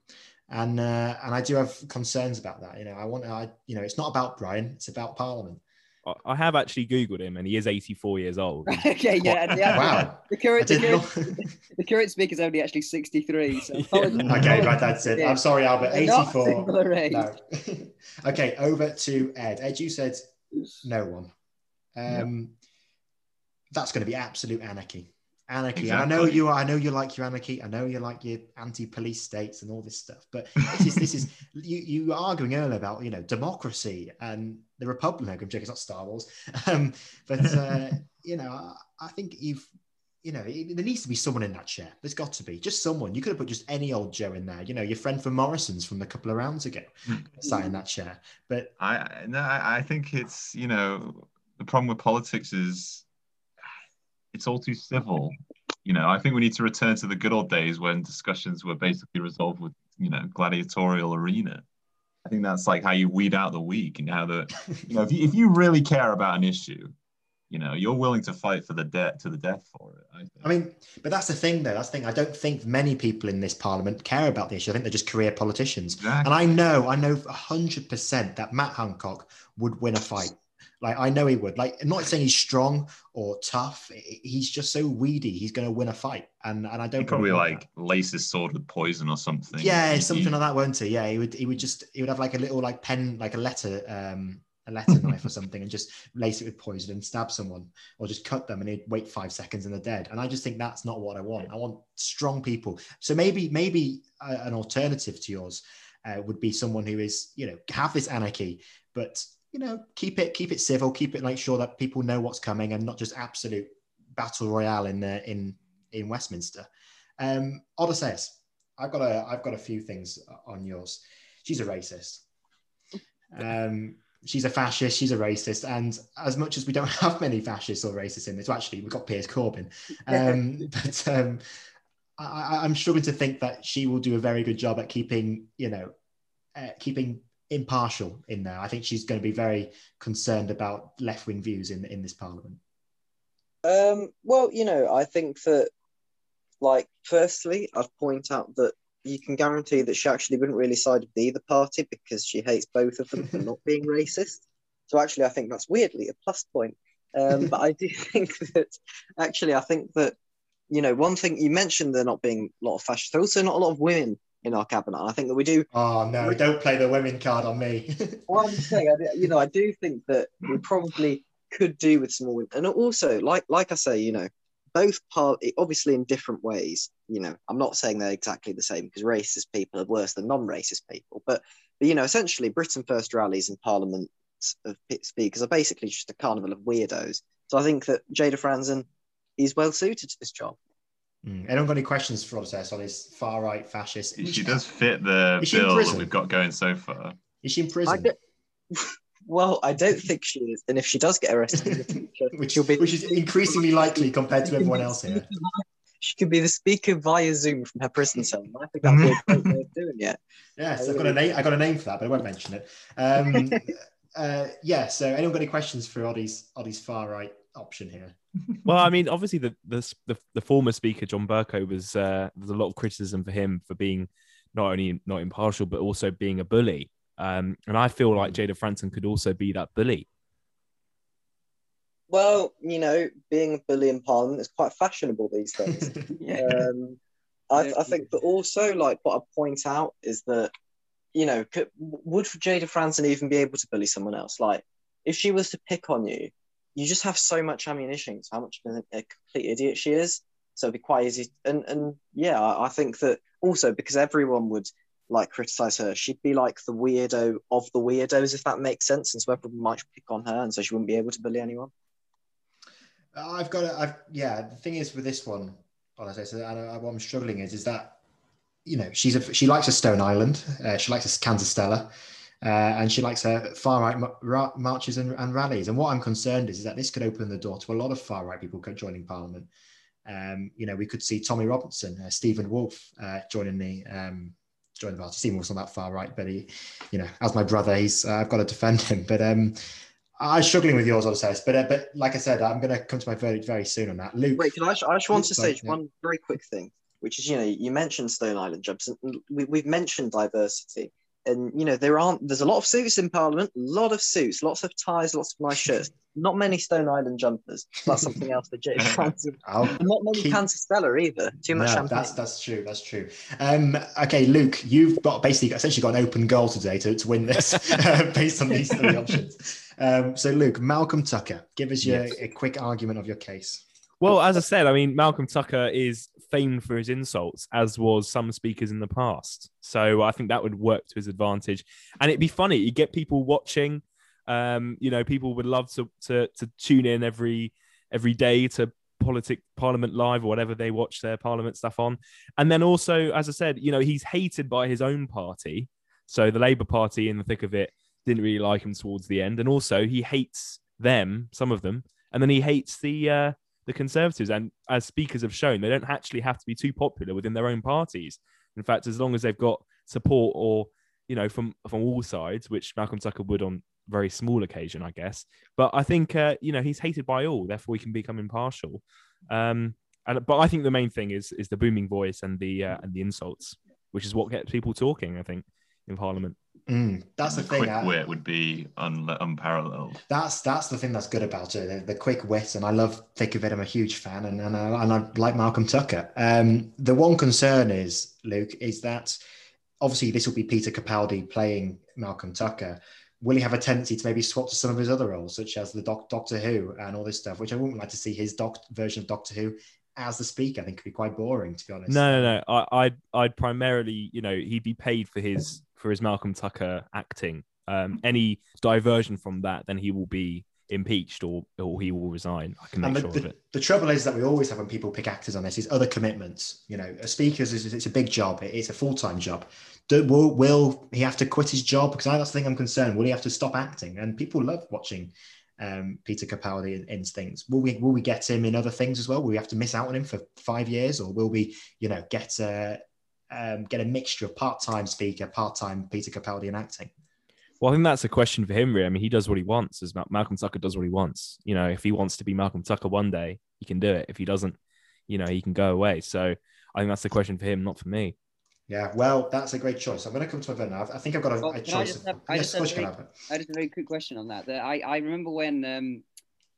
and uh, and I do have concerns about that. You know, I want, I you know, it's not about Brian, it's about Parliament. I- I have actually googled him, and he is 84 years old. okay, yeah, and the, Wow. the I current the did current, not. the current speaker's only actually sixty three. So Yeah. apologies- okay, right, that's it. I'm sorry, Albert. 84. No. okay, over to Ed. Ed, you said no one. Um, That's going to be absolute anarchy. Anarchy. And I know Exactly. you. I know you like your anarchy. I know you like your anti-police states and all this stuff. But this is this is you. You were arguing earlier about you know democracy and the Republic. I'm checking it's not Star Wars. Um, but uh, you know, I, I think you've. You know, it, there needs to be someone in that chair. There's got to be just someone. You could have put just any old Joe in there. You know, your friend from Morrison's from a couple of rounds ago sat in that chair. But I no, I think it's you know the problem with politics is it's all too civil. You know, I think we need to return to the good old days when discussions were basically resolved with you know gladiatorial arena. I think that's like how you weed out the weak and how the you know if you, if you really care about an issue, you know you're willing to fight for the debt to the death for it. I, think. I mean, but that's the thing, though. That's the thing. I don't think many people in this parliament care about the issue. I think they're just career politicians. exactly. And I know, I know, hundred percent that Matt Hancock would win a fight. Like I know he would. Like I'm not saying he's strong or tough. He's just so weedy. He's going to win a fight, and and I don't he probably like lace his sword with poison or something. yeah, He- something he- like that, won't he? Yeah, he would. He would just. He would have like a little like pen, like a letter, um, a letter knife or something, and just lace it with poison and stab someone, or just cut them, and he'd wait five seconds and they're dead. And I just think that's not what I want. I want strong people. So maybe maybe uh, an alternative to yours uh, would be someone who is you know have this anarchy, but you know keep it keep it civil, keep it make sure that people know what's coming, and not just absolute battle royale in the in in Westminster. Um, Odysseus, I've got a I've got a few things on yours. She's a racist. Um, she's a fascist. She's a racist. And as much as we don't have many fascists or racists in this, well, actually, we've got Piers Corbyn. Um, but um, I, I- I'm struggling to think that she will do a very good job at keeping, you know, uh, keeping impartial in there. I think she's going to be very concerned about left wing views in in this parliament. Um, well, you know, I think that, like, firstly, I'd point out that you can guarantee that she actually wouldn't really side with either party because she hates both of them for not being racist. So actually, I think that's weirdly a plus point. Um, but I do think that actually, I think that you know, one thing you mentioned there not being a lot of fascists. There also not a lot of women in our cabinet. And I think that we do Oh no! Don't play the women card on me. Well, I'm saying, you know, I do think that we probably could do with some more, and also, like, like I say, you know, both part obviously in different ways. You know, I'm not saying they're exactly the same because racist people are worse than non-racist people, but, but you know, essentially, Britain First rallies and Parliament of speakers are basically just a carnival of weirdos. So I think that Jayda Fransen is well suited to this job. Mm. Anyone got any questions for Odysseus on his far right fascist? She does fit the Is bill that we've got going so far. Is she in I prison? don't- well, I don't think she is, and if she does get arrested, in the future, which, she'll be which is increasingly likely compared to everyone else here. She could be the speaker via Zoom from her prison cell. I think that'd be a great way of doing it. Yes, I've got a name. I got a name for that, but I won't mention it. Um, uh, yeah. So, anyone got any questions for Oddie's Oddie's far right option here? Well, I mean, obviously the the the, the former speaker John Bercow was uh, there's a lot of criticism for him for being not only not impartial but also being a bully. Um, and I feel like Jayda Fransen could also be that bully. Well, you know, being a bully in Parliament is quite fashionable these days. Yeah. um, I, I think but also, like, what I point out is that, you know, could, would Jayda Fransen even be able to bully someone else? Like, if she was to pick on you, you just have so much ammunition to how much of a, a complete idiot she is. So it'd be quite easy. And and yeah, I, think that also because everyone would like criticize her, she'd be like the weirdo of the weirdos, if that makes sense. And so everyone might pick on her, and so she wouldn't be able to bully anyone. I've got it. I've yeah. The thing is with this one, so I, what I'm struggling is is that you know she's a she likes a Stone Island, uh, she likes a Kansas Stella, uh, and she likes her far right marches and, and, rallies. And what I'm concerned is, is that this could open the door to a lot of far right people joining Parliament. Um, you know, we could see Tommy Robinson, uh, Stephen Wolfe uh, joining the um, join the party. Stephen Wolfe's on that far right, but he, you know, as my brother, he's uh, I've got to defend him. But um, I'm struggling with yours, also. But uh, but like I said, I'm going to come to my verdict very soon on that. Luke, wait, can I? I just want to say yeah. one very quick thing, which is you know you mentioned Stone Island jobs. and we, we've mentioned diversity and you know there aren't there's a lot of suits in parliament a lot of suits lots of ties lots of nice shirts. Not many stone island jumpers. That's something else that jay not many keep... Stella either. Too much no, champagne. that's that's true that's true. Um okay luke you've got basically essentially got an open goal today to, to win this based on these three options. Um so luke malcolm tucker give us your yes. a quick argument of your case. Well, as I said, I mean, Malcolm Tucker is famed for his insults, as was some speakers in the past. So I think that would work to his advantage. And it'd be funny. You get people watching. Um, you know, people would love to to to tune in every every day to politic parliament live or whatever they watch their parliament stuff on. And then also, as I said, you know, he's hated by his own party. So the Labour Party in the thick of it didn't really like him towards the end. And also he hates them, some of them, and then he hates the uh the Conservatives. And as speakers have shown, they don't actually have to be too popular within their own parties. In fact, as long as they've got support or you know from from all sides, which Malcolm Tucker would on very small occasion, I guess. But I think uh, you know he's hated by all, therefore he can become impartial. Um, and, but I think the main thing is is the booming voice and the uh, and the insults, which is what gets people talking. I think in Parliament. Mm, that's the, the thing. Quick I, wit would be un, unparalleled. That's that's the thing that's good about it. The, the, quick wit, and I love thick of it. I'm a huge fan, and and I, and I like Malcolm Tucker. Um, the one concern is Luke is that obviously this will be Peter Capaldi playing Malcolm Tucker. Will he have a tendency to maybe swap to some of his other roles, such as the doc, Doctor Who and all this stuff, which I wouldn't like to see his doc, version of Doctor Who as the speaker. I think could be quite boring, to be honest. No, no, no. I, I'd, I'd primarily, you know, he'd be paid for his for his Malcolm Tucker acting. Um, any diversion from that, then he will be impeached or or he will resign. I can make the, sure the, of it. The trouble is that we always have when people pick actors on this is other commitments. You know, a speaker is it's a big job. It's a full time job. Do, will will he have to quit his job? Because that's the thing I'm concerned. Will he have to stop acting? And people love watching um, Peter Capaldi in, in, things. Will we will we get him in other things as well? Will we have to miss out on him for five years, or will we, you know, get uh, um, get a mixture of part-time speaker, part-time Peter Capaldi and acting? Well, I think that's a question for him, really. I mean, he does what he wants, as Malcolm Tucker does what he wants. You know, if he wants to be Malcolm Tucker one day, he can do it. If he doesn't, you know, he can go away. So I think that's the question for him, not for me. Yeah, well, that's a great choice. I'm going to come to my now. I think I've got a, well, a choice. I just, have, I, just have very, I just a very quick question on that. that I, I remember when um,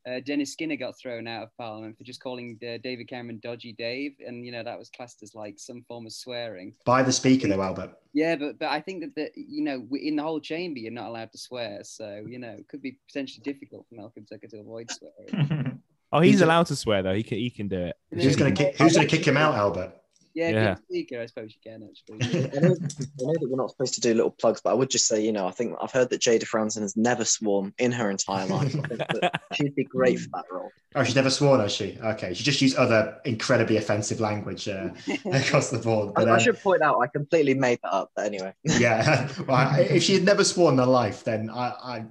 uh, Dennis Skinner got thrown out of Parliament for just calling uh, David Cameron Dodgy Dave, and you know that was classed as like some form of swearing by the Speaker, though, Albert. Yeah, but but I think that the, you know in the whole chamber you're not allowed to swear, so you know it could be potentially difficult for Malcolm Tucker to avoid swearing. oh, he's, he's allowed a... to swear though. He can he can do it. Who's going to kick? Who's going to kick him out, Albert? Yeah, yeah. speaker, I suppose you can actually. I, know, I know that we're not supposed to do little plugs, but I would just say, you know, I think I've heard that Jayda Fransen has never sworn in her entire life. I think that she'd be great for that role. Oh, she's never sworn, has she? Okay, she just used other incredibly offensive language uh, across the board. But, I, I, um, should point out, I completely made that up. But anyway. yeah, well, if she had never sworn in her life, then I, I,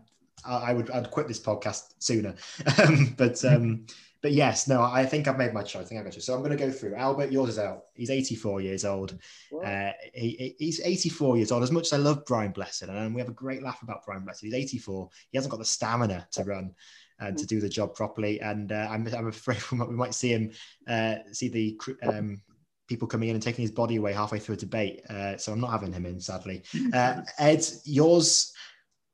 I would, I'd quit this podcast sooner. Um, but. Um, but yes, no, I think I've made my choice. I think I got you. So I'm going to go through. Albert, yours is out. He's 84 years old. Uh, he, he's 84 years old. As much as I love Brian Blessed, and we have a great laugh about Brian Blessed, he's 84. He hasn't got the stamina to run and to do the job properly. And uh, I'm, I'm afraid we might, we might see him uh, see the um, people coming in and taking his body away halfway through a debate. Uh, so I'm not having him in, sadly. Uh, Ed, yours,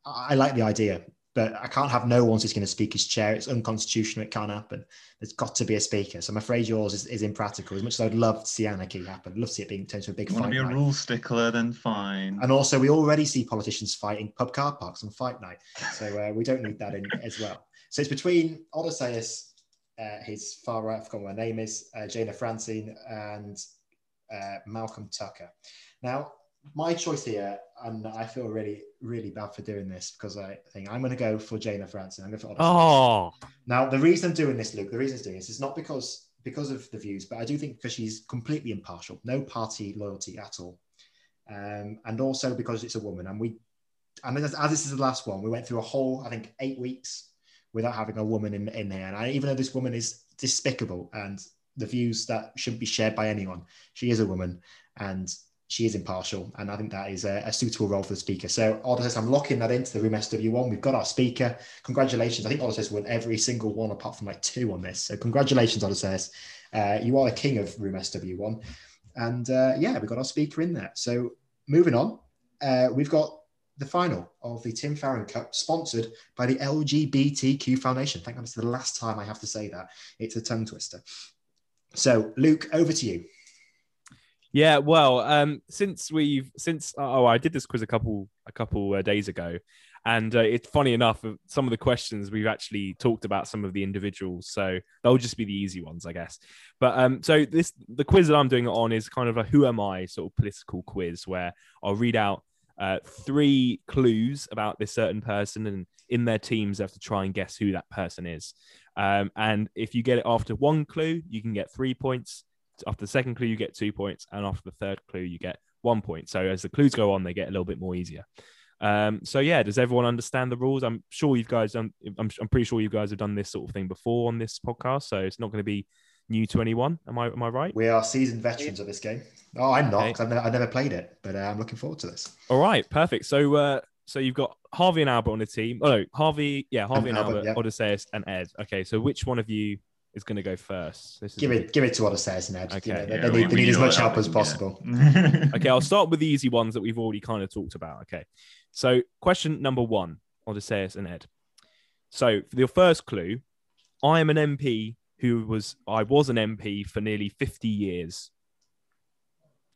I like the idea but I can't have no one who's going to speak his chair. It's unconstitutional. It can't happen. There's got to be a speaker. So I'm afraid yours is, is impractical. As much as I'd love to see anarchy happen, I'd love to see it being turned into a big You want fight. to be a night. rule stickler, then fine. And also, we already see politicians fighting pub car parks on fight night. So uh, we don't need that in as well. So it's between Odysseus, uh, his far right, I forgot what her name is, uh, Jana Francine, and uh, Malcolm Tucker. Now, my choice here, and I feel really, really bad for doing this because I think I'm going to go for Jana Francine. I'm going for. Oh, Now, the reason I'm doing this, Luke, the reason I'm doing this is not because because of the views, but I do think because she's completely impartial, no party loyalty at all, um, and also because it's a woman. And we, and as, as this is the last one, we went through a whole, I think, eight weeks without having a woman in in here. And I, even though this woman is despicable and the views that shouldn't be shared by anyone, she is a woman and she is impartial, and I think that is a, a suitable role for the speaker. So, Odysseus, I'm locking that into the Room SW1. We've got our speaker. Congratulations. I think Odysseus won every single one apart from like two on this. So, congratulations, Odysseus. Uh, you are the king of Room SW1. And uh, yeah, we've got our speaker in there. So, moving on, uh, we've got the final of the Tim Farron Cup, sponsored by the LGBTQ Foundation. Thank goodness, the last time I have to say that. It's a tongue twister. So, Luke, over to you. Yeah, well, um, since we've since oh, I did this quiz a couple a couple uh, days ago, and uh, it's funny enough. uh, Some of the questions we've actually talked about some of the individuals, so they'll just be the easy ones, I guess. But um, so this the quiz that I'm doing it on is kind of a who am I sort of political quiz where I'll read out uh, three clues about this certain person, and in their teams they have to try and guess who that person is. Um, and if you get it after one clue, you can get three points after the second clue you get two points and after the third clue you get one point so as the clues go on they get a little bit more easier um, so yeah does everyone understand the rules i'm sure you guys done I'm, I'm pretty sure you guys have done this sort of thing before on this podcast so it's not going to be new to anyone am i am i right We are seasoned veterans of this game. Oh, I'm not Okay. I've, never, I've never played it, but uh, I'm looking forward to this. all right perfect so uh so you've got harvey and albert on the team oh no harvey yeah harvey and, And Albert, albert, yeah. odysseus and ed okay so which one of you is going to go first this is Give it, give it to Odysseus and Ed. Okay. You know, they, Yeah, they need, they need as much what help as possible. yeah. okay, I'll start with the easy ones that we've already kind of talked about. Okay. So, question number one Odysseus and Ed. So, for your first clue, I am an MP who was, I was an MP for nearly 50 years.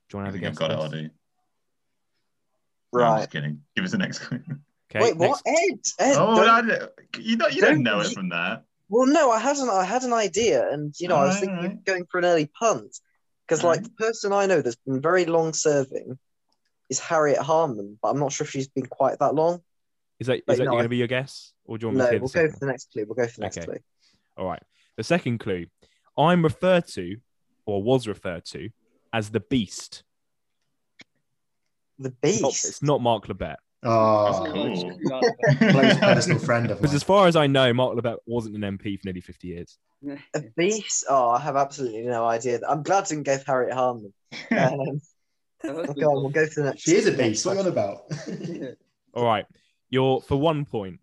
Do you want to have think a I've got it, first? Ollie. No, I'm Right. just kidding. Give us the next clue. Okay. Wait, what? Ed? Ed oh, don't- I don't- you don't, you don't don't- know it from that. Well, no, I had an I had an idea, and you know, I was Alright, thinking alright. of going for an early punt because, like, the mm-hmm. person I know that's been very long serving is Harriet Harman, but I'm not sure if she's been quite that long. Is that, is Wait, that no, going to be your guess? Or do you want me No, to hear we'll the go for the next clue. We'll go for the next Okay. clue. All right. The second clue I'm referred to, or was referred to, as the Beast. The Not- Beast. it's not Mark Labbett. Oh, That's cool. close personal friend of mine. Because as far as I know, Mark Labbett wasn't an MP for nearly 50 years. A Beast. Oh, I have absolutely no idea. I'm glad I didn't go for Harriet Harman. Um, okay, we'll go for the next. She is a beast. What are you on about? All right. You're for one point.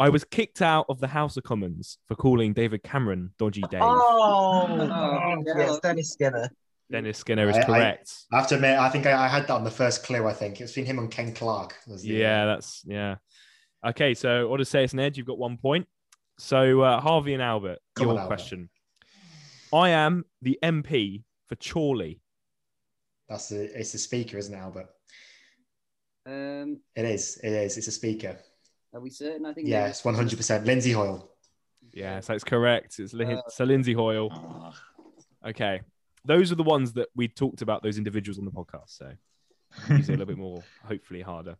I was kicked out of the House of Commons for calling David Cameron Dodgy Dave. Oh, Oh, yes, Dennis Skinner. Dennis Skinner is I- I- correct. I have to admit, I think I, I had that on the first clue. I think it's been him and Ken Clarke. the- yeah, that's yeah. Okay, so Odysseus and Ed, you've got one point. So uh, Harvey and Albert, Come your on, Albert. question. I am the MP for Chorley. that's the it's the speaker, isn't it, Albert? Um, It is. It is. It's a speaker. are we certain? I think. Yes, one hundred percent. Lindsay Hoyle. Yeah, so it's correct. It's Lin- Uh, so Lindsay Hoyle. Okay, those are the ones that we talked about. Those individuals on the podcast. So these are a little bit more, hopefully, harder.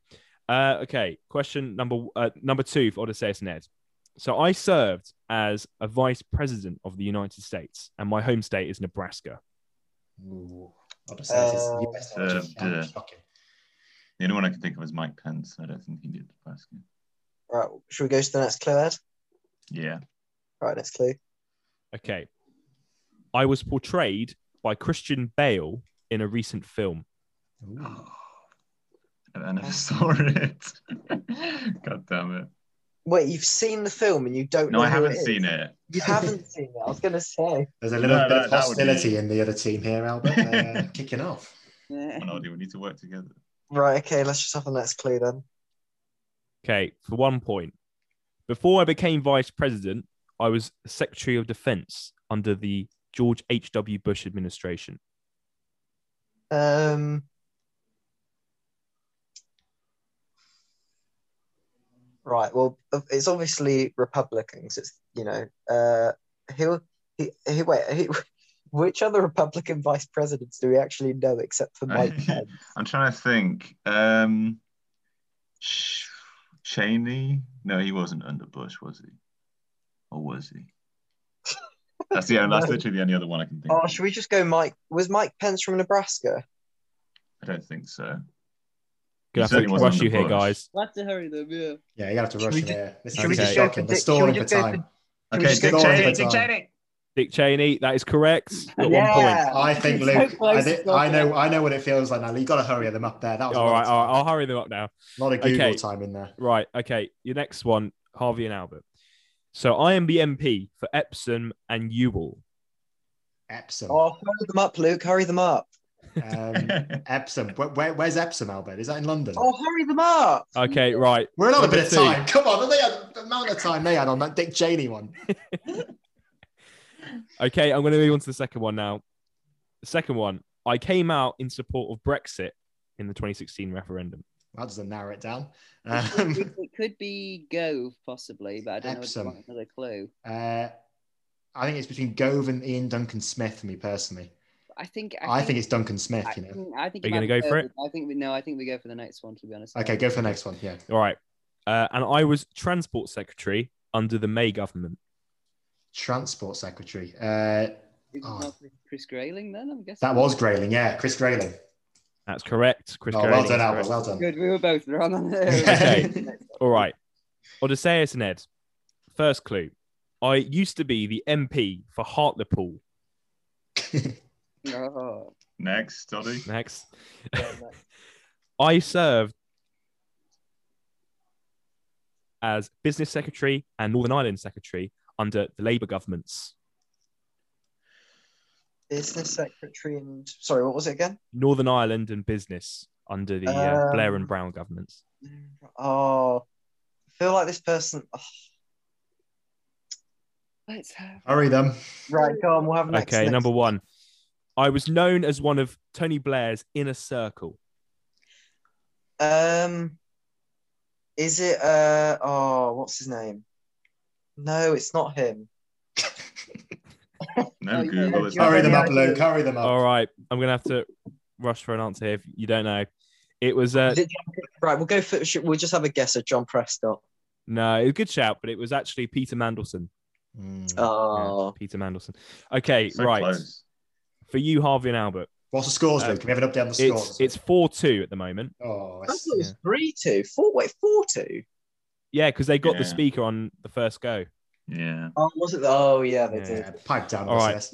Uh, okay, question number uh, number two for Odysseus and Ed. So I served as a vice president of the United States, and my home state is Nebraska. Ooh, Odysseus is Uh, US uh, origin. The only one I can think of is Mike Pence. I don't think he did Nebraska. Right, should we go to the next clue, Ed? Yeah. Right, next clue. Okay, I was portrayed by Christian Bale in a recent film. Ooh. I never saw it. God damn it. Wait, you've seen the film and you don't know. No, know I haven't it is? seen it. You haven't seen it. I was going to say. There's a little No, bit that- of that be- hostility in the other team here, Albert. They're uh, kicking off. Yeah. Come we need to work together. Right, okay, let's just have the next clue then. Okay, for one point, Before I became vice president, I was Secretary of Defense under the George H.W. Bush administration. Um, right. Well, it's obviously Republicans. It's you know, uh, who, he, he, wait, he, which other Republican vice presidents do we actually know except for Mike Pence? I'm trying to think. Um, Ch- Cheney? No, he wasn't under Bush, was he? Or was he? That's the that's literally the only other one I can think. Oh, of. should we just go, Mike? Was Mike Pence from Nebraska? I don't think so. Gonna have certainly to wasn't rush you under here, guys. We'll have to hurry them, yeah. Yeah, you have to rush we here. This is should we this is just shocking. for They're Dick- stalling for just go for- time. Can Okay, Dick Cheney, Dick? Cheney. Dick Cheney, that is correct. You got Yeah. one point. I think So Luke. close I, to I know. I know what it feels like now. You got to hurry them up there. That was a All lot right, of all time. right, I'll hurry them up now. A lot of Google Okay. time in there. Right, okay. Your next one, Harvey and Albert. So I am the MP for Epsom and Ewell. Epsom. Oh, hurry them up, Luke. Hurry them up. Um, Epsom. Where, where, where's Epsom, Albert? Is that in London? Oh, hurry them up. Okay, right. We're on a number bit of time. Come on, they had the amount of time they had on that Dick Cheney one. Okay, I'm going to move on to the second one now. The second one, I came out in support of Brexit in the 2016 referendum. That doesn't narrow it down. It could, Um, be, it could be Gove, possibly, but I don't Epsom. know if another clue. uh, I think it's between Gove and Iain Duncan Smith for me personally. I think. I think it's Duncan Smith. I You know. think, I think Are you gonna go for Gove. I think we no. I think we go for the next one. To be honest. Okay, go for the next one. Yeah. All right. Uh, and I was Transport Secretary under the May government. Transport Secretary. Uh, Oh. Chris Grayling then? I'm guessing. that was Grayling. Yeah, Chris Grayling. That's correct. Chris Oh, Grayling well is done, Albert. Well done. Good. We were both wrong on there. Okay. All right. Odysseus and Ed. First clue. I used to be the MP for Hartlepool. Oh, Next, Doddy. Next. I served as Business Secretary and Northern Ireland Secretary under the Labour governments. Business secretary and sorry, what was it again? Northern Ireland and Business under the uh, Blair and Um, Brown governments. Oh, I feel like this person. oh, Let's have. Hurry them. right, go on. We'll have next. Okay, next. number one. I was known as one of Tony Blair's inner circle. Um, is it? Uh, oh, what's his name? No, it's not him. No Oh, yeah, Google. yeah, It's. Hurry them up, idea? Luke. Hurry them up. All right, I'm gonna have to rush for an answer here if you don't know. It was uh, it right, we'll go for. We'll just have a guess at John Prescott. no, it was a good shout, but it was actually Peter Mandelson. Mm. Yeah, Oh, Peter Mandelson. Okay, so right. close. For you, Harvey and Albert, What's the scores, Uh, Luke? Can we have an update on the scores? it's it's four two at the moment. oh, I thought it's, it was three two. Four. Wait, four two. Yeah, because they got the speaker on the first go. Yeah. Oh, was it? Oh, yeah, they Yeah. did. pipe down. All right.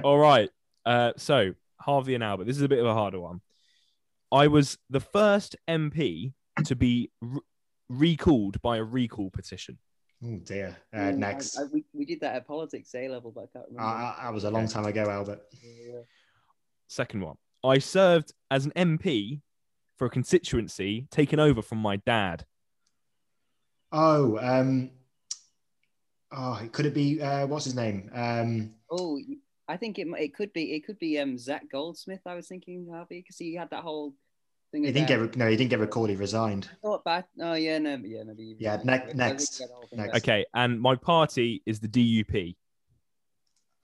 All right. Uh, so Harvey and Albert, this is a bit of a harder one. I was the first MP to be re- recalled by a recall petition. Oh dear. Uh, I- next. I, we, we did that at politics A level, but I can't Uh, remember. that was a long time ago, Albert. Yeah. Second one, I served as an MP for a constituency taken over from my dad. Oh, um, oh, could it be? Uh, what's his name? Um, Oh, I think it mi- it could be it could be um Zac Goldsmith. I was thinking Harvey because he had that whole thing. he didn't about- get. Re- no, he didn't get recalled. He resigned. I bad. Oh yeah, no, yeah, maybe. Yeah, ne- think next, he had the whole thing next. Okay, and my party is the DUP.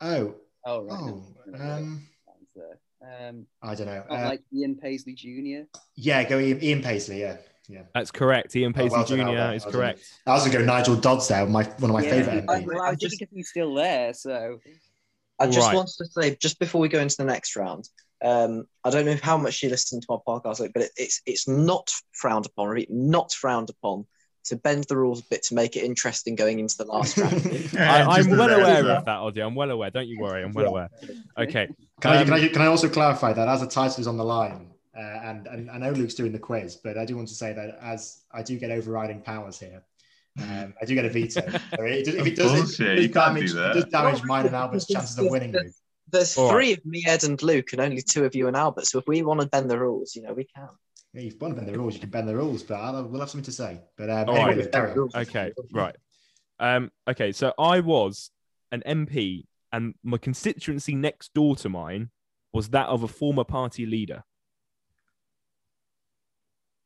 Oh Oh, right. oh, um. Um, I don't know. not Uh, like Ian Paisley Jr. yeah, go Ian, Ian Paisley. Yeah, yeah. That's correct. Ian Oh, Paisley well Jr. Albert. is Well done. correct. I was gonna go Nigel Dodds there, my one of my Yeah, favourite I, MPs. well, I Just- thinking he's still there, so I just Right. wanted to say, just before we go into the next round, um, I don't know how much you listen to our podcast, but it, it's it's not frowned upon, repeat, not frowned upon to bend the rules a bit to make it interesting going into the last round. I, I'm well aware of that, Audie. I'm well aware. Don't you worry. I'm well Yeah. aware. Okay. Can, I, Um, can, I, can I also clarify that as the title is on the line, uh, and, and I know Luke's doing the quiz, but I do want to say that as I do get overriding powers here, um, I do get a veto. So it, does- if it does, Bullshit, it, does you can't damage, do it does damage mine and Albert's chances of winning. Luke. There's All three of me, Ed, and Luke, and only two of you and Albert. So if we want to bend the rules, you know, we can. Yeah, you've won to bend the rules. You can bend the rules, but I'll, we'll have something to say. But um, anyway, right. carry. Okay, right. Um, okay, so I was an MP, and my constituency next door to mine was that of a former party leader.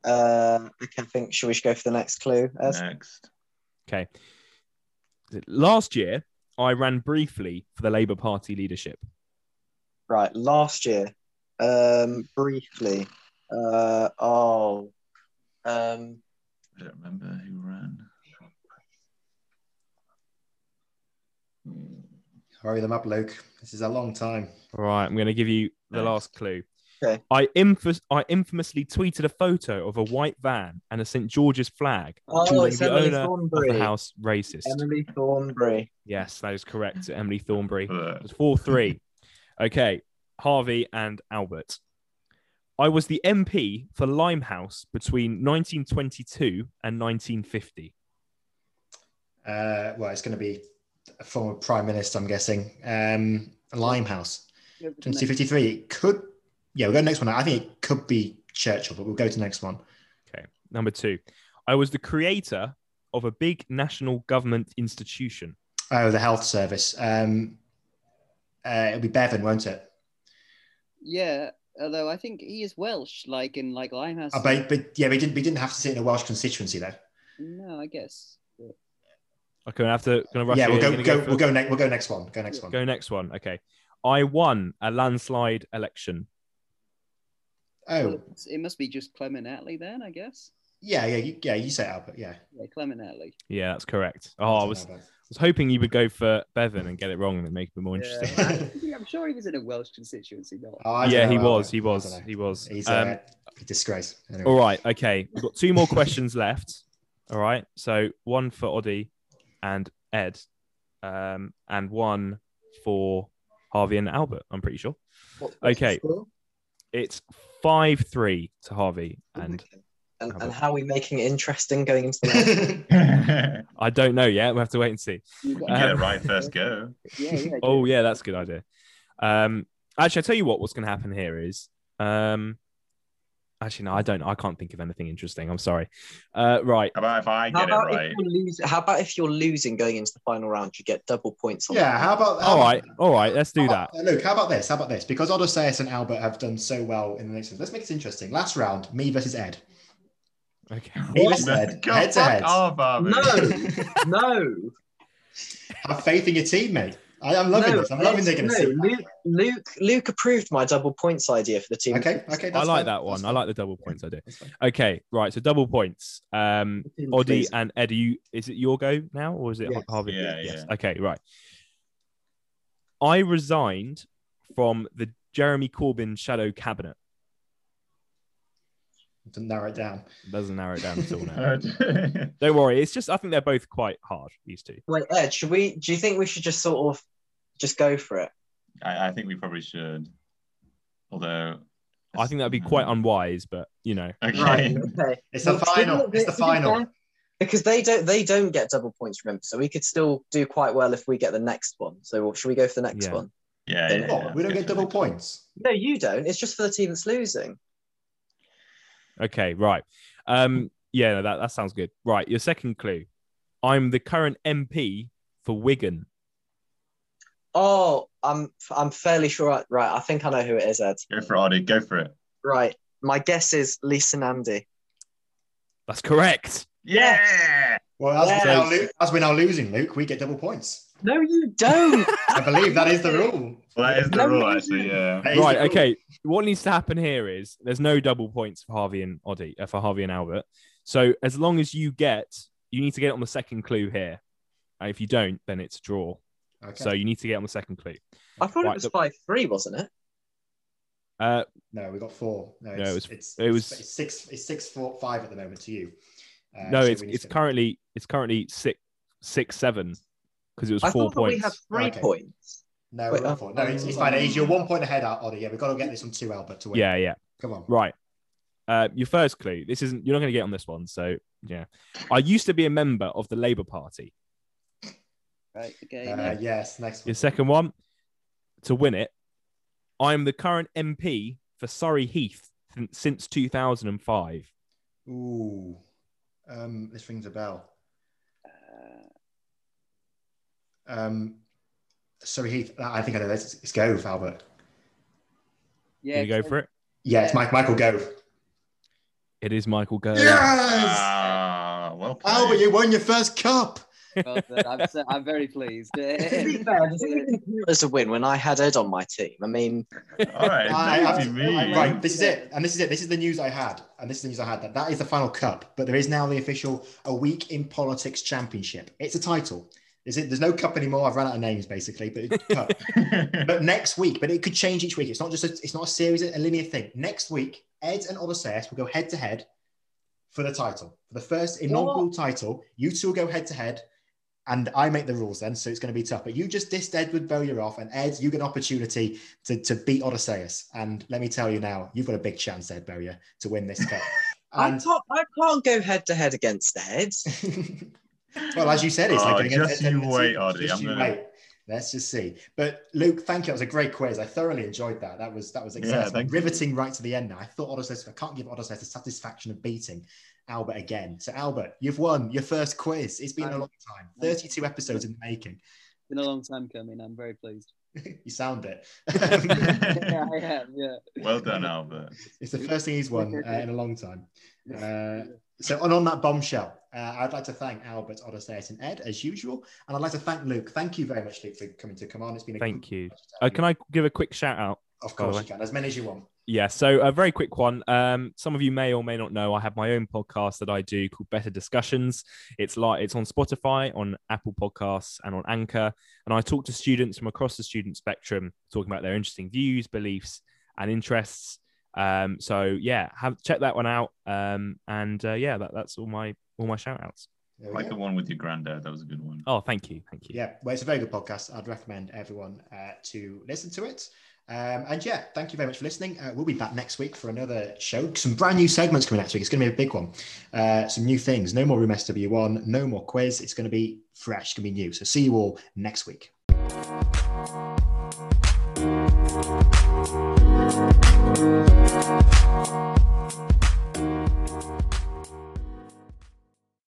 Uh, okay, I think should we go for the next clue? Ez? Next. Okay. Last year, I ran briefly for the Labour Party leadership. Right, last year, um, briefly. Uh, oh, um, I don't remember who ran. Hurry them up, Luke. This is a long time. All right, I'm going to give you the last clue. Okay. I, infos- I infamously tweeted a photo of a white van and a St George's flag, oh, calling the Emily owner of the house racist. Emily Thornberry. Yes, that is correct. Emily Thornberry. It was 4 3. okay, Harvey and Albert. I was the MP for Limehouse between 1922 and 1950. Uh, well, it's going to be a former prime minister, I'm guessing. Um, Limehouse, 2253. It could, yeah, we'll go to the next one. I think it could be Churchill, but we'll go to the next one. Okay, number two. I was the creator of a big national government institution. Oh, the health service. Um, uh, it'll be Bevan, won't it? Yeah, although I think he is Welsh, like in like Limehouse. Uh, but, but yeah, we didn't we didn't have to sit in a Welsh constituency though. No, I guess. Okay, I have to gonna rush. yeah, we'll You're go, gonna go, for- we'll go next. We'll go next one. Go next one. Go next one. Okay. I won a landslide election. Oh, Well, it must be just Clement Attlee then, I guess. yeah, yeah, you, yeah. You say Albert. Yeah. Yeah, Clement Attlee. Yeah, that's correct. Oh, I was, Albert. was hoping you would go for Bevan and get it wrong and make it more interesting. I- I'm sure he was in a Welsh constituency, not. Oh, yeah, he was. He was. don't. He was. He's Um, uh, a disgrace. Anyway. all right. Okay. We've got two more questions left. All right. So one for Oddie and Ed, um, and one for Harvey and Albert. I'm pretty sure What- Okay. score? It's five three to Harvey, and Okay. and, and how are we making it interesting going into the next? I don't know yet. We'll have to wait and see. You got- get it Um, right first go. Yeah, yeah. Oh yeah, that's a good idea. Um, actually, I'll tell you what, what's going to happen here is, um, actually no, I don't. I can't think of anything interesting. I'm sorry. Uh, right. How about if I How get it about, right? if you're losing, how about if you're losing going into the final round, you get double points on yeah. How about? All right. All right. Let's do how that. about- Luke, how about this? How about this? Because Odysseus and Albert have done so well in the next one. Let's make it interesting. Last round, me versus Ed. Okay. Me What? versus Ed. Go Head to fuck head. off, Harvey. No, no. Have faith in your team, mate. I, I'm loving no, this. I'm loving Ed, taking a no, seat. Luke, Luke, Luke approved my double points idea for the team. Okay. Okay. I like fine. that one. I like the double points idea. Okay. Right. So double points. Um, The team Oddie please. and Ed, are you, is it your go now or is it Yes. Harvey? Yeah, Yes. yeah. Okay. Right. I resigned from the Jeremy Corbyn shadow cabinet. To narrow it down. Doesn't narrow it down at all now. Don't worry. It's just I think they're both quite hard. These two. Wait, Ed, should we? Do you think we should just sort of just go for it? I, I think we probably should. Although I think that'd be quite unwise, but you know. Okay. Right. Okay. It's the Well, final. be- It's the final. Because they don't, they don't get double points. Remember, so we could still do quite well if we get the next one. So should we go for the next Yeah. one? Yeah, yeah, What? yeah, we don't get double points. No, you don't. It's just for the team that's losing. Okay, right. Um, yeah, no, that, that sounds good. Right, your second clue. I'm the current MP for Wigan. Oh, I'm, I'm fairly sure. I, right, I think I know who it is, Ed. Go for it, Oddie. Go for it. Right, my guess is Lisa Nandy. That's correct. Yeah. Well, as, Yeah. we're, now lo- as we're now losing, Luke, we get double points. No, you don't. I believe that is the rule. Well, that is the No, rule, actually. Yeah. That is the Right, okay. What needs to happen here is there's no double points for Harvey and Oddie, uh, for Harvey and Albert. So as long as you get, you need to get on the second clue here. And if you don't, then it's a draw. Okay. So you need to get on the second clue. I thought Right, it was the- five three, wasn't it? Uh, no, we got four. No, No, it's, it was- it's, it was- it's six. It's six, four, five at the moment to you. Uh, no, so it's it's to- currently it's currently six six seven because it was I four thought that we points. had three Okay. points. No, Wait, we're uh, four. No, it's, it's fine. It's you're one point ahead, Oddie. Yeah, we've got to get this on two, Albert, to win. Yeah, yeah. Come on. Right. Uh, your first clue. This isn't. You're not going to get on this one. So yeah, I used to be a member of the Labour Party. Right. Okay. Uh, no. yes, next One. Your second one. To win it, I am the current MP for Surrey Heath. since 2005. Ooh, um, this rings a bell. Um, sorry, Heath. I think I know this. It's Gove, Albert. Yeah, Can you go for it? Yeah, it's Mike, Michael Gove. It is Michael Gove. Yes, Ah, well played. Albert, you won your first cup. Well. I'm, so- I'm very pleased. As a win when I had Ed on my team. I mean, All right, I- I- maybe me. Right, this is it, and this is it. This is the news I had, and this is the news I had. That that is the final cup, but there is now the official "A Week in Politics" championship. It's a title. Is it? There's no cup anymore. I've run out of names basically, but but next week, but it could change each week. It's not just a, it's not a series, a linear thing. Next week, Ed and Odysseus will go head to head for the title. For the first inaugural title, you two will go head to head, and I make the rules then, so it's going to be tough. But you just dissed Edward Bowyer off, and Ed, you get an opportunity to, to beat Odysseus. And let me tell you now, you've got a big chance, Ed Bowyer, to win this cup. I And can't, I can't go head to head against Ed. well, as you said, it's Oh, like going just head- you head- wait, head- Just I'm you gonna- wait. Let's just see. But Luke, thank you. That was a great quiz. I thoroughly enjoyed that. That was that was exciting. thank you. riveting right to the end. Now I thought Odysseus. I can't give Odysseus the satisfaction of beating Albert again. So Albert, you've won your first quiz. It's been a long time. Thirty-two episodes in the making. been a long time coming. I'm very pleased. you sound it. yeah, I am. Yeah. well done, Albert. it's the first thing he's won uh, in a long time. Uh, so, and on that bombshell, uh, I'd like to thank Albert, Odysseus, and Ed as usual, and I'd like to thank Luke. Thank you very much, Luke, for coming to come on. It's been a Thank you. pleasure to have Uh, can I give a quick shout out? Of course, you can. As many as you want. Yeah, so a very quick one. Um, some of you may or may not know I have my own podcast that I do called Better Discussions. It's like it's on Spotify, on Apple Podcasts, and on Anchor. And I talk to students from across the student spectrum, talking about their interesting views, beliefs, and interests. Um, so yeah, have check that one out. Um, and uh, yeah, that, that's all my all my shout outs. Like go. the one with your granddad. That was a good one. Oh, thank you, thank you. Yeah, well, it's a very good podcast. I'd recommend everyone uh, to listen to it. Um, and yeah, thank you very much for listening. Uh, we'll be back next week for another show. Some brand new segments coming next week. It's going to be a big one. Uh, some new things. No more Room SW1, no more quiz. It's going to be fresh, it's going to be new. So see you all next week. Thank you.